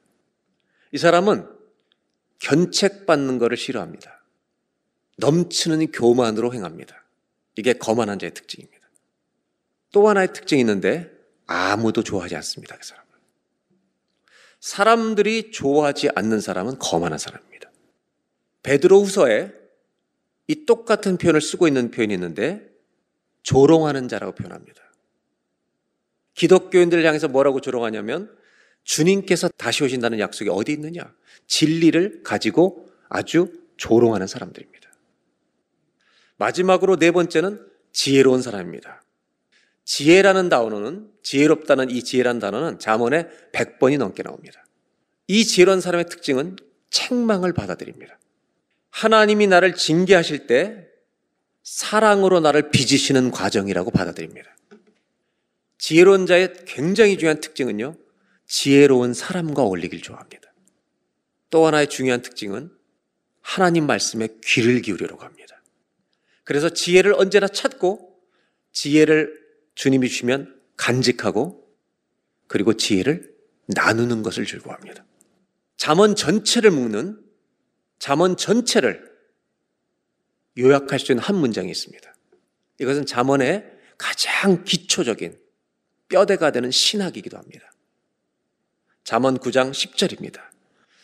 Speaker 5: 이 사람은 견책받는 것을 싫어합니다. 넘치는 교만으로 행합니다. 이게 거만한 자의 특징입니다. 또 하나의 특징이 있는데 아무도 좋아하지 않습니다. 그 사람을. 사람들이 좋아하지 않는 사람은 거만한 사람입니다. 베드로 후서에 이 똑같은 표현을 쓰고 있는 표현이 있는데 조롱하는 자라고 표현합니다. 기독교인들을 향해서 뭐라고 조롱하냐면 주님께서 다시 오신다는 약속이 어디 있느냐? 진리를 가지고 아주 조롱하는 사람들입니다. 마지막으로 네 번째는 지혜로운 사람입니다. 지혜라는 단어는 지혜롭다는 이 지혜라는 단어는 잠언에 100번이 넘게 나옵니다. 이 지혜로운 사람의 특징은 책망을 받아들입니다. 하나님이 나를 징계하실 때 사랑으로 나를 빚으시는 과정이라고 받아들입니다. 지혜로운 자의 굉장히 중요한 특징은요, 지혜로운 사람과 어울리길 좋아합니다. 또 하나의 중요한 특징은 하나님 말씀에 귀를 기울이려고 합니다. 그래서 지혜를 언제나 찾고 지혜를 주님이 주시면 간직하고 그리고 지혜를 나누는 것을 즐거워합니다. 잠언 전체를 묶는 잠언 전체를 요약할 수 있는 한 문장이 있습니다. 이것은 잠언의 가장 기초적인 뼈대가 되는 신학이기도 합니다. 잠언 9장 10절입니다.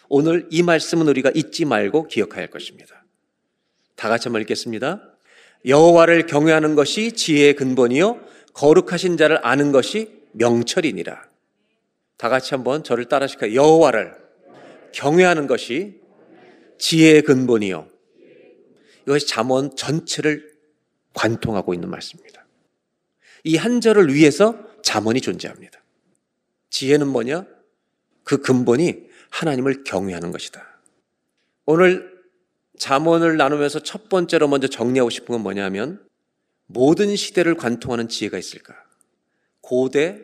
Speaker 5: 오늘 이 말씀은 우리가 잊지 말고 기억해야 할 것입니다. 다 같이 한번 읽겠습니다. 여호와를 경외하는 것이 지혜의 근본이요 거룩하신 자를 아는 것이 명철이니라. 다 같이 한번 저를 따라시켜 여호와를 경외하는 것이 지혜의 근본이요. 이것이 잠언 전체를 관통하고 있는 말씀입니다. 이 한 절을 위해서 잠언이 존재합니다. 지혜는 뭐냐? 그 근본이 하나님을 경외하는 것이다. 오늘 잠언을 나누면서 첫 번째로 먼저 정리하고 싶은 건 뭐냐면 모든 시대를 관통하는 지혜가 있을까? 고대,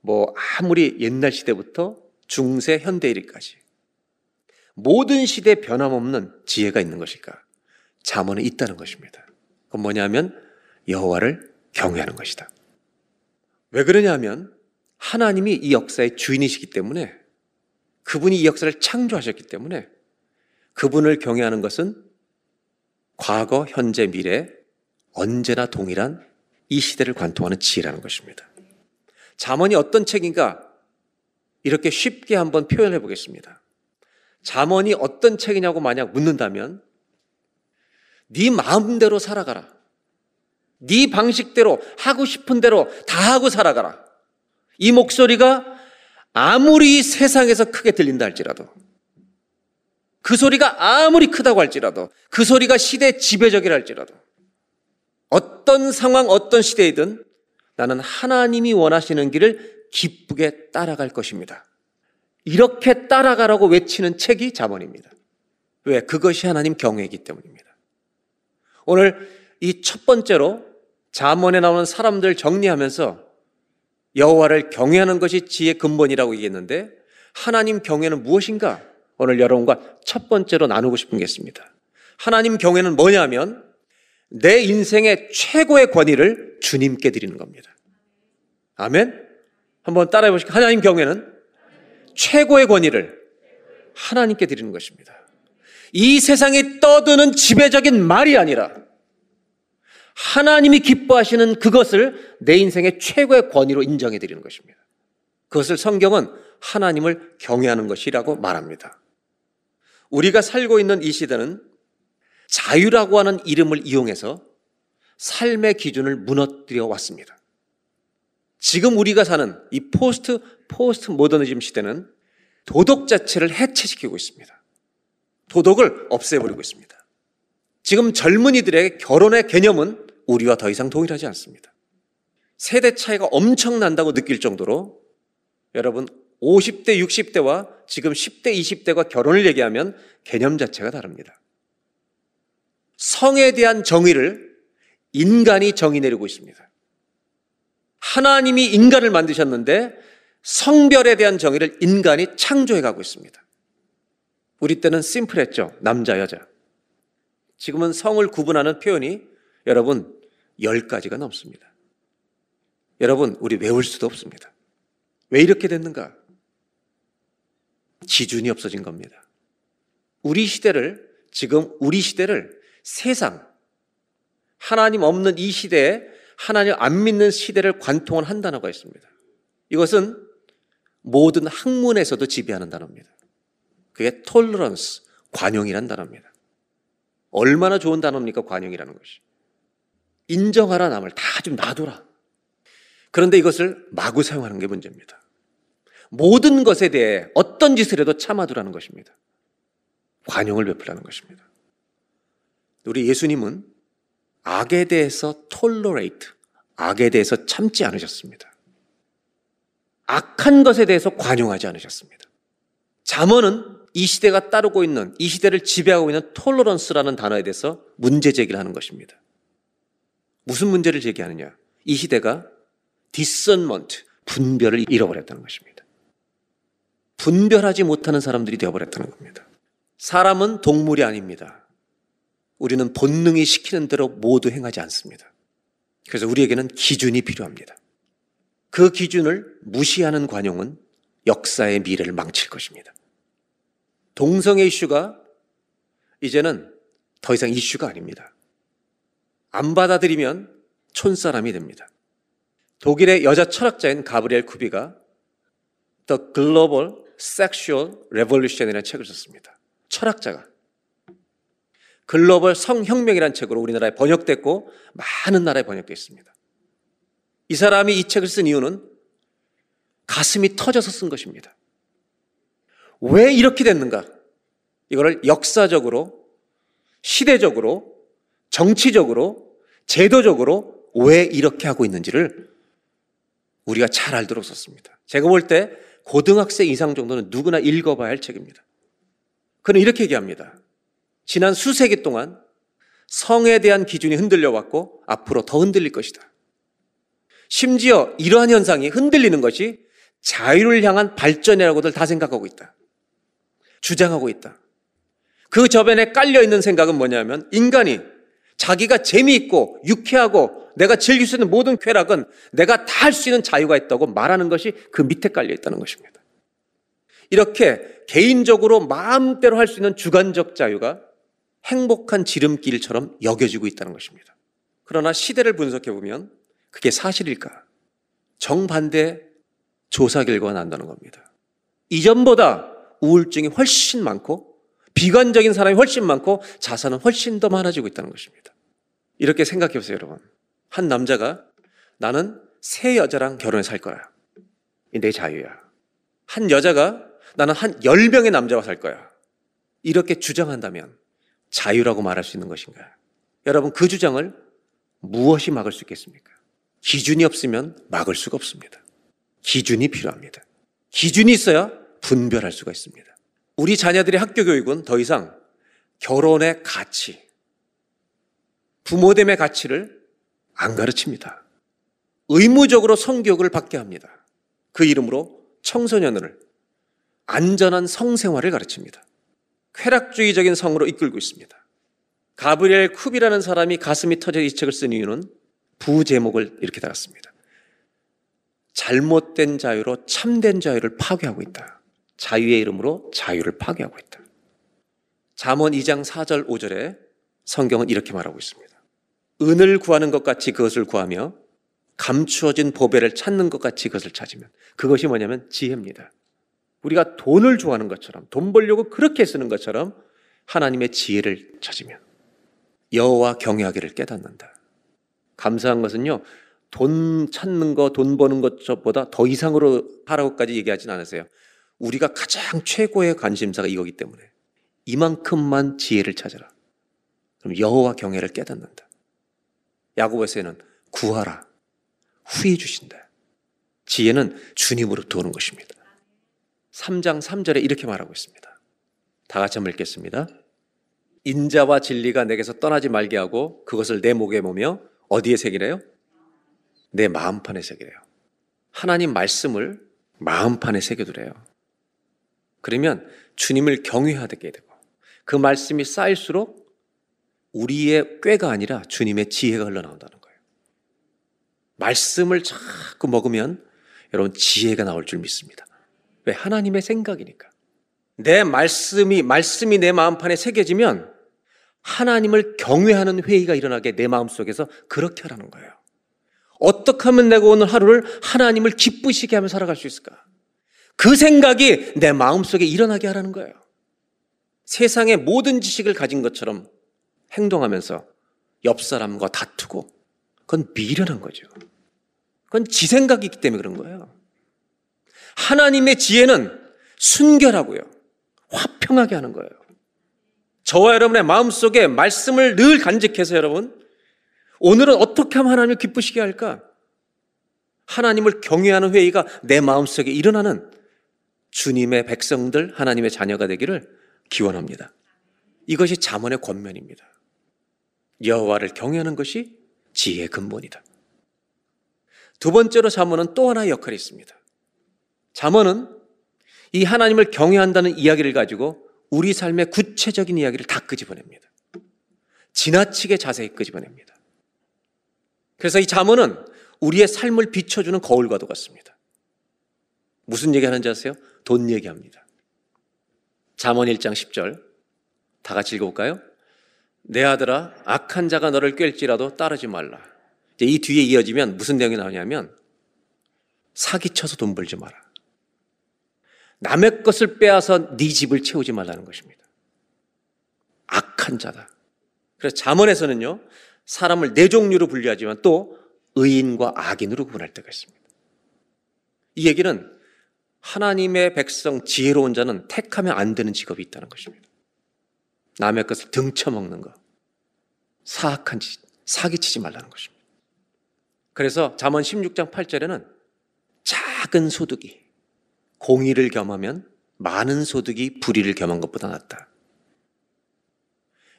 Speaker 5: 뭐 아무리 옛날 시대부터 중세, 현대 일까지 모든 시대 변함없는 지혜가 있는 것일까? 잠언에 있다는 것입니다. 그건 뭐냐면 여호와를 경외하는 것이다. 왜 그러냐면 하나님이 이 역사의 주인이시기 때문에 그분이 이 역사를 창조하셨기 때문에 그분을 경외하는 것은 과거, 현재, 미래 언제나 동일한 이 시대를 관통하는 지혜라는 것입니다. 잠언이 어떤 책인가 이렇게 쉽게 한번 표현해 보겠습니다. 잠언이 어떤 책이냐고 만약 묻는다면 네 마음대로 살아가라. 네 방식대로 하고 싶은 대로 다 하고 살아가라. 이 목소리가 아무리 세상에서 크게 들린다 할지라도 그 소리가 아무리 크다고 할지라도 그 소리가 시대 지배적이라 할지라도 어떤 상황 어떤 시대이든 나는 하나님이 원하시는 길을 기쁘게 따라갈 것입니다. 이렇게 따라가라고 외치는 책이 자본입니다. 왜? 그것이 하나님 경외이기 때문입니다. 오늘 이 첫 번째로 자문에 나오는 사람들 정리하면서 여호와를 경외하는 것이 지혜의 근본이라고 얘기했는데 하나님 경외는 무엇인가? 오늘 여러분과 첫 번째로 나누고 싶은 게 있습니다. 하나님 경외는 뭐냐면 내 인생의 최고의 권위를 주님께 드리는 겁니다. 아멘? 한번 따라해 보시죠. 하나님 경외는 최고의 권위를 하나님께 드리는 것입니다. 이 세상에 떠드는 지배적인 말이 아니라 하나님이 기뻐하시는 그것을 내 인생의 최고의 권위로 인정해 드리는 것입니다. 그것을 성경은 하나님을 경외하는 것이라고 말합니다. 우리가 살고 있는 이 시대는 자유라고 하는 이름을 이용해서 삶의 기준을 무너뜨려 왔습니다. 지금 우리가 사는 이 post 포스트 모더니즘 시대는 도덕 자체를 해체시키고 있습니다. 도덕을 없애버리고 있습니다. 지금 젊은이들의 결혼의 개념은 우리와 더 이상 동일하지 않습니다. 세대 차이가 엄청난다고 느낄 정도로 여러분 50대, 60대와 지금 10대, 20대가 결혼을 얘기하면 개념 자체가 다릅니다. 성에 대한 정의를 인간이 정의 내리고 있습니다. 하나님이 인간을 만드셨는데 성별에 대한 정의를 인간이 창조해 가고 있습니다. 우리 때는 심플했죠. 남자, 여자. 지금은 성을 구분하는 표현이 여러분 10가지가 넘습니다. 여러분, 우리 외울 수도 없습니다. 왜 이렇게 됐는가? 기준이 없어진 겁니다. 우리 시대를, 지금 우리 시대를 세상, 하나님 없는 이 시대에 하나님 안 믿는 시대를 관통을 한 단어가 있습니다. 이것은 모든 학문에서도 지배하는 단어입니다. 그게 톨러런스, 관용이란 단어입니다. 얼마나 좋은 단어입니까? 관용이라는 것이. 인정하라 남을 다 좀 놔둬라. 그런데 이것을 마구 사용하는 게 문제입니다. 모든 것에 대해 어떤 짓을 해도 참아두라는 것입니다. 관용을 베풀라는 것입니다. 우리 예수님은 악에 대해서 tolerate, 악에 대해서 참지 않으셨습니다. 악한 것에 대해서 관용하지 않으셨습니다. 잠언은 이 시대가 따르고 있는 이 시대를 지배하고 있는 톨러런스라는 단어에 대해서 문제 제기를 하는 것입니다. 무슨 문제를 제기하느냐? 이 시대가 discernment, 분별을 잃어버렸다는 것입니다. 분별하지 못하는 사람들이 되어버렸다는 겁니다. 사람은 동물이 아닙니다. 우리는 본능이 시키는 대로 모두 행하지 않습니다. 그래서 우리에게는 기준이 필요합니다. 그 기준을 무시하는 관용은 역사의 미래를 망칠 것입니다. 동성애 이슈가 이제는 더 이상 이슈가 아닙니다. 안 받아들이면 촌사람이 됩니다. 독일의 여자 철학자인 가브리엘 쿠비가 The Global Sexual Revolution이라는 책을 썼습니다. 철학자가 글로벌 성혁명이라는 책으로 우리나라에 번역됐고 많은 나라에 번역되어 있습니다. 이 사람이 이 책을 쓴 이유는 가슴이 터져서 쓴 것입니다. 왜 이렇게 됐는가? 이거를 역사적으로, 시대적으로, 정치적으로, 제도적으로 왜 이렇게 하고 있는지를 우리가 잘 알도록 썼습니다. 제가 볼 때 고등학생 이상 정도는 누구나 읽어봐야 할 책입니다. 그는 이렇게 얘기합니다. 지난 수세기 동안 성에 대한 기준이 흔들려 왔고 앞으로 더 흔들릴 것이다. 심지어 이러한 현상이 흔들리는 것이 자유를 향한 발전이라고들 다 생각하고 있다. 주장하고 있다. 그 저변에 깔려 있는 생각은 뭐냐면 인간이 자기가 재미있고 유쾌하고 내가 즐길 수 있는 모든 쾌락은 내가 다 할 수 있는 자유가 있다고 말하는 것이 그 밑에 깔려 있다는 것입니다. 이렇게 개인적으로 마음대로 할 수 있는 주관적 자유가 행복한 지름길처럼 여겨지고 있다는 것입니다. 그러나 시대를 분석해 보면 그게 사실일까? 정반대 조사 결과가 난다는 겁니다. 이전보다 우울증이 훨씬 많고 비관적인 사람이 훨씬 많고 자산은 훨씬 더 많아지고 있다는 것입니다. 이렇게 생각해 보세요, 여러분. 한 남자가 나는 새 여자랑 결혼해 살 거야. 내 자유야. 한 여자가 나는 한 10명의 남자와 살 거야. 이렇게 주장한다면 자유라고 말할 수 있는 것인가? 여러분, 그 주장을 무엇이 막을 수 있겠습니까? 기준이 없으면 막을 수가 없습니다. 기준이 필요합니다. 기준이 있어야 분별할 수가 있습니다. 우리 자녀들의 학교 교육은 더 이상 결혼의 가치, 부모됨의 가치를 안 가르칩니다. 의무적으로 성교육을 받게 합니다. 그 이름으로 청소년을 안전한 성생활을 가르칩니다. 쾌락주의적인 성으로 이끌고 있습니다. 가브리엘 쿱이라는 사람이 가슴이 터져 이 책을 쓴 이유는 부제목을 이렇게 달았습니다. 잘못된 자유로 참된 자유를 파괴하고 있다. 자유의 이름으로 자유를 파괴하고 있다. 잠언 2장 4절 5절에 성경은 이렇게 말하고 있습니다. 은을 구하는 것 같이 그것을 구하며 감추어진 보배를 찾는 것 같이 그것을 찾으면 그것이 뭐냐면 지혜입니다. 우리가 돈을 좋아하는 것처럼 돈 벌려고 그렇게 쓰는 것처럼 하나님의 지혜를 찾으면 여호와 경외하기를 깨닫는다. 감사한 것은요. 돈 찾는 거, 돈 버는 것보다 더 이상으로 하라고까지 얘기하진 않으세요. 우리가 가장 최고의 관심사가 이거기 때문에 이만큼만 지혜를 찾아라. 그럼 여호와 경외를 깨닫는다. 야고보에서는 구하라. 후해 주신다. 지혜는 주님으로부터 오는 것입니다. 3장 3절에 이렇게 말하고 있습니다. 다 같이 한번 읽겠습니다. 인자와 진리가 내게서 떠나지 말게 하고 그것을 내 목에 모며 어디에 새기래요? 내 마음판에 새기래요. 하나님 말씀을 마음판에 새겨두래요. 그러면 주님을 경외하게 되고 그 말씀이 쌓일수록 우리의 꾀가 아니라 주님의 지혜가 흘러나온다는 거예요. 말씀을 자꾸 먹으면 여러분 지혜가 나올 줄 믿습니다. 왜? 하나님의 생각이니까. 내 말씀이, 말씀이 내 마음판에 새겨지면 하나님을 경외하는 회의가 일어나게 내 마음속에서 그렇게 하라는 거예요. 어떻게 하면 내가 오늘 하루를 하나님을 기쁘시게 하며 살아갈 수 있을까? 그 생각이 내 마음속에 일어나게 하라는 거예요. 세상의 모든 지식을 가진 것처럼 행동하면서 옆 사람과 다투고 그건 미련한 거죠. 그건 지 생각이 있기 때문에 그런 거예요. 하나님의 지혜는 순결하고요. 화평하게 하는 거예요. 저와 여러분의 마음속에 말씀을 늘 간직해서 여러분, 오늘은 어떻게 하면 하나님을 기쁘시게 할까? 하나님을 경외하는 회의가 내 마음속에 일어나는 주님의 백성들, 하나님의 자녀가 되기를 기원합니다. 이것이 잠언의 권면입니다. 여호와를 경외하는 것이 지혜의 근본이다. 두 번째로 잠언은 또 하나의 역할이 있습니다. 잠언은 이 하나님을 경외한다는 이야기를 가지고 우리 삶의 구체적인 이야기를 다 끄집어냅니다. 지나치게 자세히 끄집어냅니다. 그래서 이 잠언은 우리의 삶을 비춰주는 거울과도 같습니다. 무슨 얘기 하는지 아세요? 돈 얘기합니다. 잠언 1장 10절 다 같이 읽어볼까요? 내 아들아 악한 자가 너를 꿰지라도 따르지 말라. 이 뒤에 이어지면 무슨 내용이 나오냐면 사기쳐서 돈 벌지 마라. 남의 것을 빼앗아 네 집을 채우지 말라는 것입니다. 악한 자다. 그래서 잠언에서는요 사람을 네 종류로 분류하지만 또 의인과 악인으로 구분할 때가 있습니다. 이 얘기는 하나님의 백성 지혜로운 자는 택하면 안 되는 직업이 있다는 것입니다. 남의 것을 등쳐먹는 것, 사악한 짓, 사기치지 말라는 것입니다. 그래서 잠언 16장 8절에는 작은 소득이 공의를 겸하면 많은 소득이 불의를 겸한 것보다 낫다.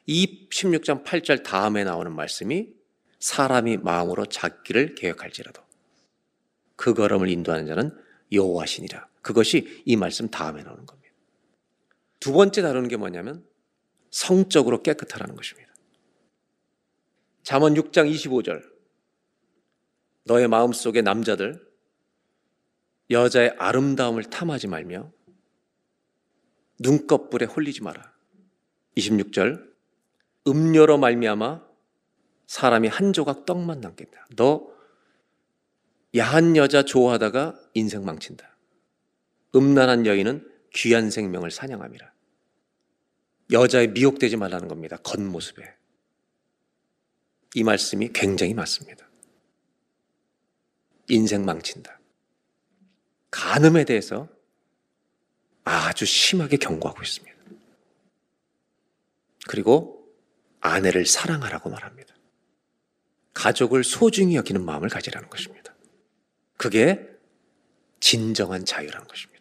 Speaker 5: 이 16장 8절 다음에 나오는 말씀이 사람이 마음으로 작기를 계획할지라도 그 걸음을 인도하는 자는 여호와시니라. 그것이 이 말씀 다음에 나오는 겁니다. 두 번째 다루는 게 뭐냐면 성적으로 깨끗하라는 것입니다. 잠언 6장 25절 너의 마음속에 남자들 여자의 아름다움을 탐하지 말며 눈꺼풀에 홀리지 마라. 26절 음료로 말미암아 사람이 한 조각 떡만 남겠다. 너 야한 여자 좋아하다가 인생 망친다. 음란한 여인은 귀한 생명을 사냥함이라. 여자에 미혹되지 말라는 겁니다. 겉모습에. 이 말씀이 굉장히 맞습니다. 인생 망친다. 간음에 대해서 아주 심하게 경고하고 있습니다. 그리고 아내를 사랑하라고 말합니다. 가족을 소중히 여기는 마음을 가지라는 것입니다. 그게 진정한 자유라는 것입니다.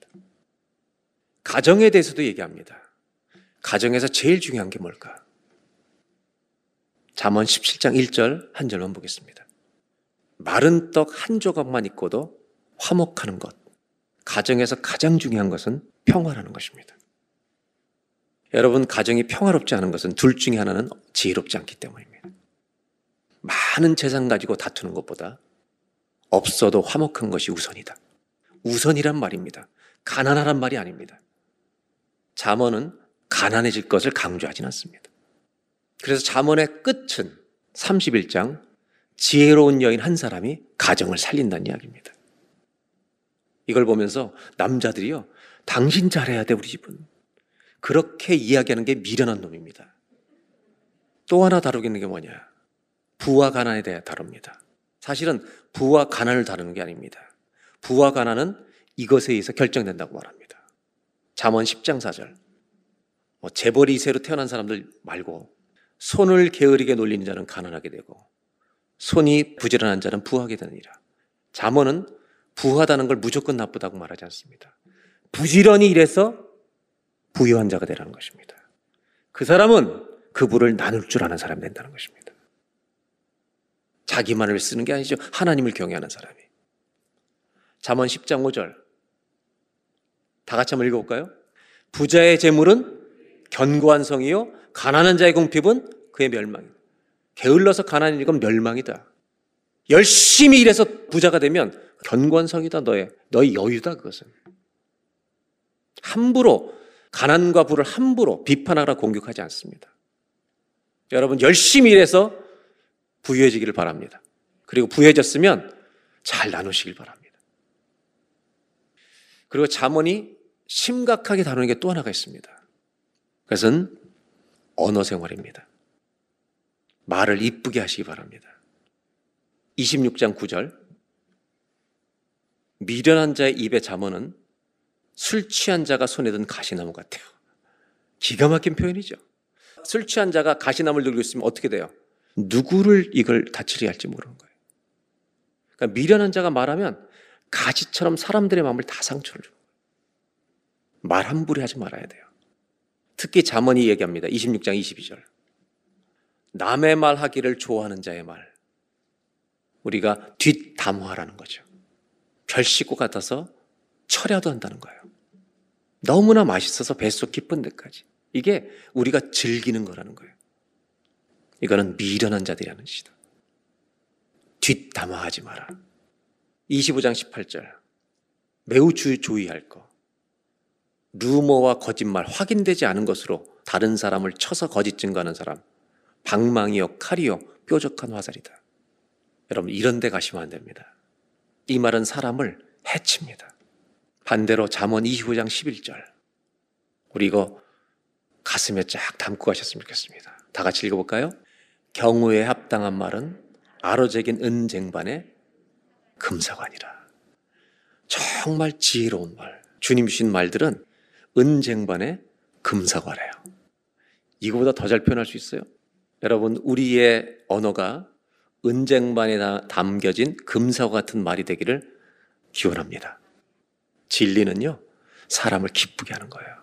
Speaker 5: 가정에 대해서도 얘기합니다. 가정에서 제일 중요한 게 뭘까? 잠언 17장 1절 한 절만 보겠습니다. 마른 떡 한 조각만 있고도 화목하는 것. 가정에서 가장 중요한 것은 평화라는 것입니다. 여러분, 가정이 평화롭지 않은 것은 둘 중에 하나는 지혜롭지 않기 때문입니다. 많은 재산 가지고 다투는 것보다 없어도 화목한 것이 우선이다. 우선이란 말입니다. 가난하란 말이 아닙니다. 잠언은 가난해질 것을 강조하진 않습니다. 그래서 잠언의 끝은 31장 지혜로운 여인 한 사람이 가정을 살린다는 이야기입니다. 이걸 보면서 남자들이요, 당신 잘해야 돼, 우리 집은. 그렇게 이야기하는 게 미련한 놈입니다. 또 하나 다루겠는 게 뭐냐? 부와 가난에 대해 다룹니다. 사실은 부와 가난을 다루는 게 아닙니다. 부와 가난은 이것에 의해서 결정된다고 말합니다. 잠언 10장 4절. 뭐 재벌이 새로 태어난 사람들 말고 손을 게으르게 놀리는 자는 가난하게 되고 손이 부지런한 자는 부하게 되느니라. 잠언은 부하다는 걸 무조건 나쁘다고 말하지 않습니다. 부지런히 일해서 부유한 자가 되라는 것입니다. 그 사람은 그 부를 나눌 줄 아는 사람이 된다는 것입니다. 자기만을 쓰는 게 아니죠. 하나님을 경외하는 사람이. 잠언 10장 5절. 다 같이 한번 읽어볼까요? 부자의 재물은 견고한 성이요. 가난한 자의 공핍은 그의 멸망이다. 게을러서 가난이니 건 멸망이다. 열심히 일해서 부자가 되면 견고한 성이다 너의 너의 여유다 그것은. 함부로 가난과 부를 함부로 비판하거나 공격하지 않습니다. 여러분 열심히 일해서 부유해지기를 바랍니다. 그리고 부유해졌으면 잘 나누시길 바랍니다. 그리고 잠언이 심각하게 다루는 게 또 하나가 있습니다. 그것은 언어 생활입니다. 말을 이쁘게 하시기 바랍니다. 26장 9절. 미련한 자의 입에 잠언은 술 취한 자가 손에 든 가시나무 같아요. 기가 막힌 표현이죠. 술 취한 자가 가시나무를 들고 있으면 어떻게 돼요? 누구를 이걸 다치게 할지 모르는 거예요. 그러니까 미련한 자가 말하면 가시처럼 사람들의 마음을 다 상처를 줘요. 말 함부로 하지 말아야 돼요. 특히 잠언이 얘기합니다. 26장 22절. 남의 말 하기를 좋아하는 자의 말. 우리가 뒷담화라는 거죠. 별 씻고 같아서 철야도 한다는 거예요. 너무나 맛있어서 뱃속 깊은 데까지. 이게 우리가 즐기는 거라는 거예요. 이거는 미련한 자들이라는 뜻이다. 뒷담화하지 마라. 25장 18절. 매우 주 조의할 거. 루머와 거짓말, 확인되지 않은 것으로 다른 사람을 쳐서 거짓 증거하는 사람. 방망이요, 칼이요, 뾰족한 화살이다. 여러분, 이런 데 가시면 안 됩니다. 이 말은 사람을 해칩니다. 반대로 잠언 25장 11절. 우리 이거 가슴에 쫙 담고 가셨으면 좋겠습니다. 다 같이 읽어볼까요? 경우에 합당한 말은 아로제긴 은쟁반의 금사관이라. 정말 지혜로운 말. 주님 주신 말들은 은쟁반의 금사관이에요. 이거보다 더 잘 표현할 수 있어요? 여러분, 우리의 언어가 은쟁반에 담겨진 금사과 같은 말이 되기를 기원합니다. 진리는요, 사람을 기쁘게 하는 거예요.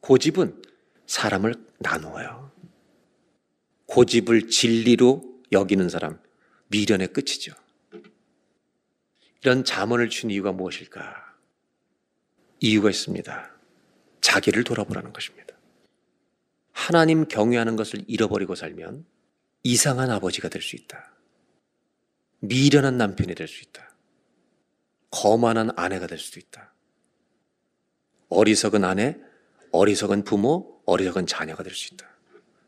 Speaker 5: 고집은 사람을 나누어요. 고집을 진리로 여기는 사람, 미련의 끝이죠. 이런 자문을 준 이유가 무엇일까? 이유가 있습니다. 자기를 돌아보라는 것입니다. 하나님 경외하는 것을 잃어버리고 살면 이상한 아버지가 될 수 있다. 미련한 남편이 될 수 있다. 거만한 아내가 될 수도 있다. 어리석은 아내, 어리석은 부모, 어리석은 자녀가 될 수 있다.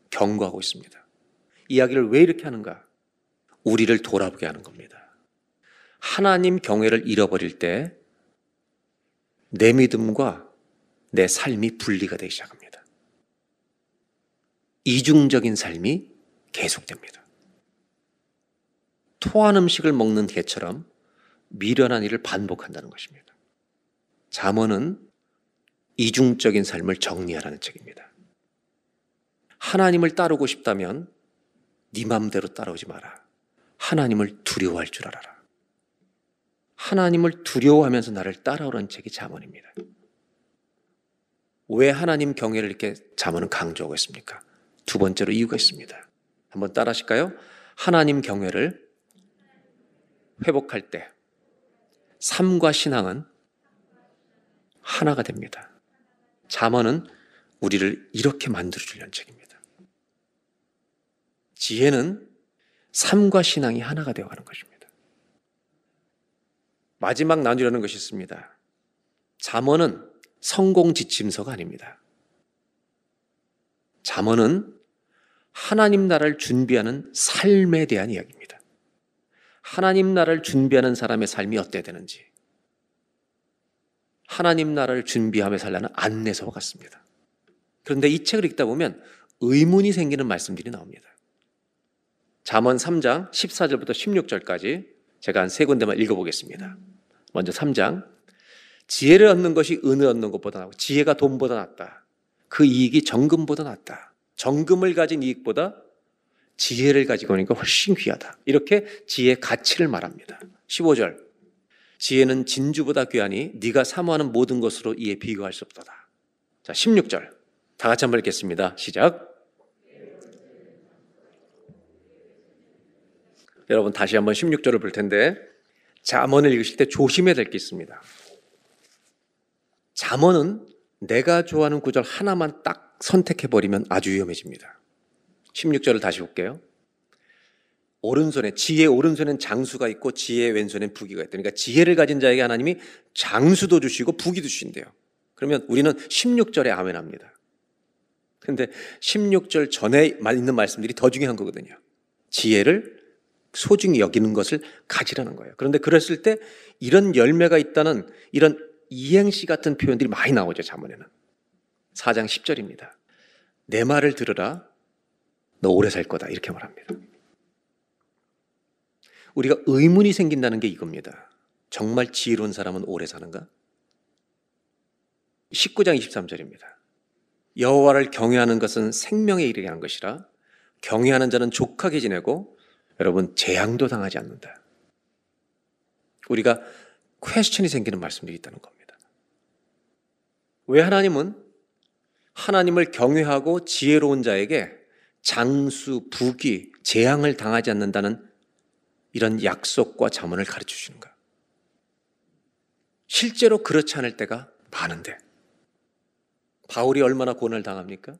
Speaker 5: 경고하고 있습니다. 이야기를 왜 이렇게 하는가? 우리를 돌아보게 하는 겁니다. 하나님 경외를 잃어버릴 때 내 믿음과 내 삶이 분리가 되기 시작합니다. 이중적인 삶이 계속됩니다. 토한 음식을 먹는 개처럼 미련한 일을 반복한다는 것입니다. 잠언은 이중적인 삶을 정리하라는 책입니다. 하나님을 따르고 싶다면 네 맘대로 따라오지 마라. 하나님을 두려워할 줄 알아라. 하나님을 두려워하면서 나를 따라오라는 책이 잠언입니다. 왜 하나님 경외를 이렇게 잠언은 강조하고 있습니까? 두 번째로 이유가 있습니다. 한번 따라 하실까요? 하나님 경외를 회복할 때 삶과 신앙은 하나가 됩니다. 잠언은 우리를 이렇게 만들어 주려는 책입니다. 지혜는 삶과 신앙이 하나가 되어 가는 것입니다. 마지막 나누려는 것이 있습니다. 잠언은 성공 지침서가 아닙니다. 잠언은 하나님 나라를 준비하는 삶에 대한 이야기입니다. 하나님 나라를 준비하는 사람의 삶이 어때야 되는지, 하나님 나라를 준비하며 살라는 안내서와 같습니다. 그런데 이 책을 읽다 보면 의문이 생기는 말씀들이 나옵니다. 잠언 3장 14절부터 16절까지 제가 한 세 군데만 읽어보겠습니다. 먼저 3장. 지혜를 얻는 것이 은을 얻는 것보다 낫고 지혜가 돈보다 낫다. 그 이익이 정금보다 낫다. 정금을 가진 이익보다 지혜를 가지고 오니까 훨씬 귀하다. 이렇게 지혜의 가치를 말합니다. 15절. 지혜는 진주보다 귀하니 네가 사모하는 모든 것으로 이에 비교할 수 없도다. 자, 16절. 다 같이 한번 읽겠습니다. 시작. 여러분 다시 한번 16절을 볼 텐데 잠언을 읽으실 때 조심해야 될 게 있습니다. 잠언은 내가 좋아하는 구절 하나만 딱 선택해 버리면 아주 위험해집니다. 16절을 다시 볼게요. 오른손에 지혜 오른손엔 장수가 있고 지혜 왼손엔 부기가 있다. 그러니까 지혜를 가진 자에게 하나님이 장수도 주시고 부기도 주신대요. 그러면 우리는 16절에 아멘합니다. 근데 16절 전에 있는 말씀들이 더 중요한 거거든요. 지혜를 소중히 여기는 것을 가지라는 거예요. 그런데 그랬을 때 이런 열매가 있다는 이런 이행시 같은 표현들이 많이 나오죠, 자문에는. 4장 10절입니다. 내 말을 들으라. 너 오래 살 거다. 이렇게 말합니다. 우리가 의문이 생긴다는 게 이겁니다. 정말 지혜로운 사람은 오래 사는가? 19장 23절입니다. 여호와를 경외하는 것은 생명에 이르게 하는 것이라 경외하는 자는 족하게 지내고 여러분 재앙도 당하지 않는다. 우리가 퀘스천이 생기는 말씀들이 있다는 겁니다. 왜 하나님은 하나님을 경외하고 지혜로운 자에게 장수, 부귀, 재앙을 당하지 않는다는 이런 약속과 자문을 가르쳐 주시는가? 실제로 그렇지 않을 때가 많은데 바울이 얼마나 고난을 당합니까?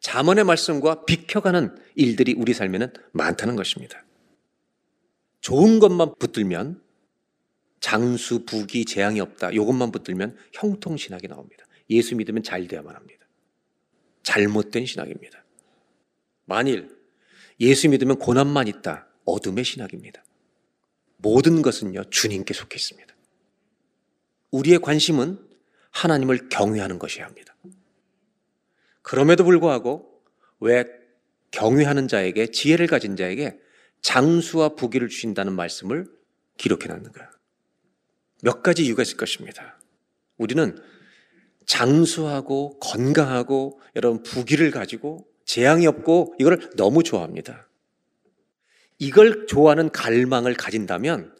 Speaker 5: 자문의 말씀과 비켜가는 일들이 우리 삶에는 많다는 것입니다. 좋은 것만 붙들면 장수, 부귀, 재앙이 없다. 이것만 붙들면 형통 신학이 나옵니다. 예수 믿으면 잘 돼야만 합니다. 잘못된 신학입니다. 만일 예수 믿으면 고난만 있다. 어둠의 신학입니다. 모든 것은요, 주님께 속해 있습니다. 우리의 관심은 하나님을 경외하는 것이어야 합니다. 그럼에도 불구하고 왜 경외하는 자에게 지혜를 가진 자에게 장수와 부귀를 주신다는 말씀을 기록해 놨는가? 몇 가지 이유가 있을 것입니다. 우리는 장수하고 건강하고 여러분 부귀를 가지고 재앙이 없고 이걸 너무 좋아합니다. 이걸 좋아하는 갈망을 가진다면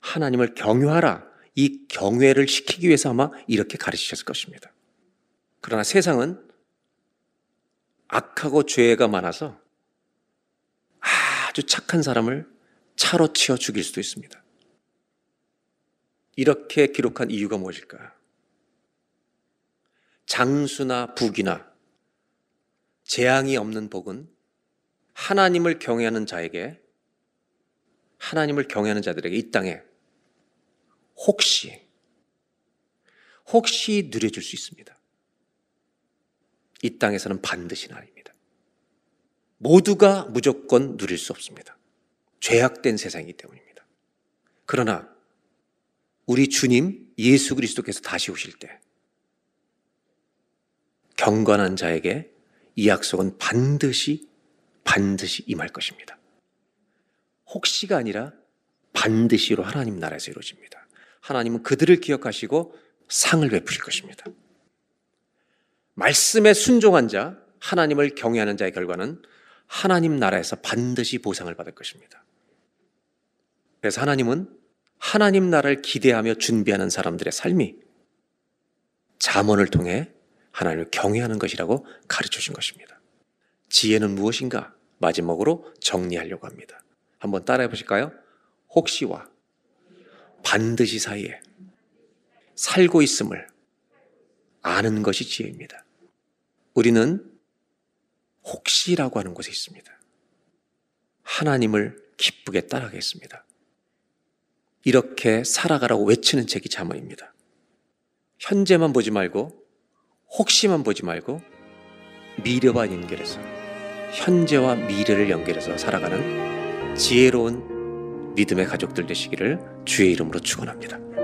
Speaker 5: 하나님을 경외하라. 이 경외를 시키기 위해서 아마 이렇게 가르치셨을 것입니다. 그러나 세상은 악하고 죄가 많아서 아주 착한 사람을 차로 치어 죽일 수도 있습니다. 이렇게 기록한 이유가 무엇일까? 장수나 부귀나 재앙이 없는 복은 하나님을 경외하는 자에게 하나님을 경외하는 자들에게 이 땅에 혹시 혹시 누려줄 수 있습니다. 이 땅에서는 반드시는 아닙니다. 모두가 무조건 누릴 수 없습니다. 죄악된 세상이기 때문입니다. 그러나 우리 주님 예수 그리스도께서 다시 오실 때 경건한 자에게 이 약속은 반드시 반드시 임할 것입니다. 혹시가 아니라 반드시로 하나님 나라에서 이루어집니다. 하나님은 그들을 기억하시고 상을 베푸실 것입니다. 말씀에 순종한 자, 하나님을 경외하는 자의 결과는 하나님 나라에서 반드시 보상을 받을 것입니다. 그래서 하나님은 하나님 나라를 기대하며 준비하는 사람들의 삶이 잠언을 통해 하나님을 경외하는 것이라고 가르쳐 준 것입니다. 지혜는 무엇인가? 마지막으로 정리하려고 합니다. 한번 따라해 보실까요? 혹시와 반드시 사이에 살고 있음을 아는 것이 지혜입니다. 우리는 혹시라고 하는 곳에 있습니다. 하나님을 기쁘게 따라가겠습니다. 이렇게 살아가라고 외치는 책이 자문입니다. 현재만 보지 말고 혹시만 보지 말고 미래와 연결해서 현재와 미래를 연결해서 살아가는 지혜로운 믿음의 가족들 되시기를 주의 이름으로 축원합니다.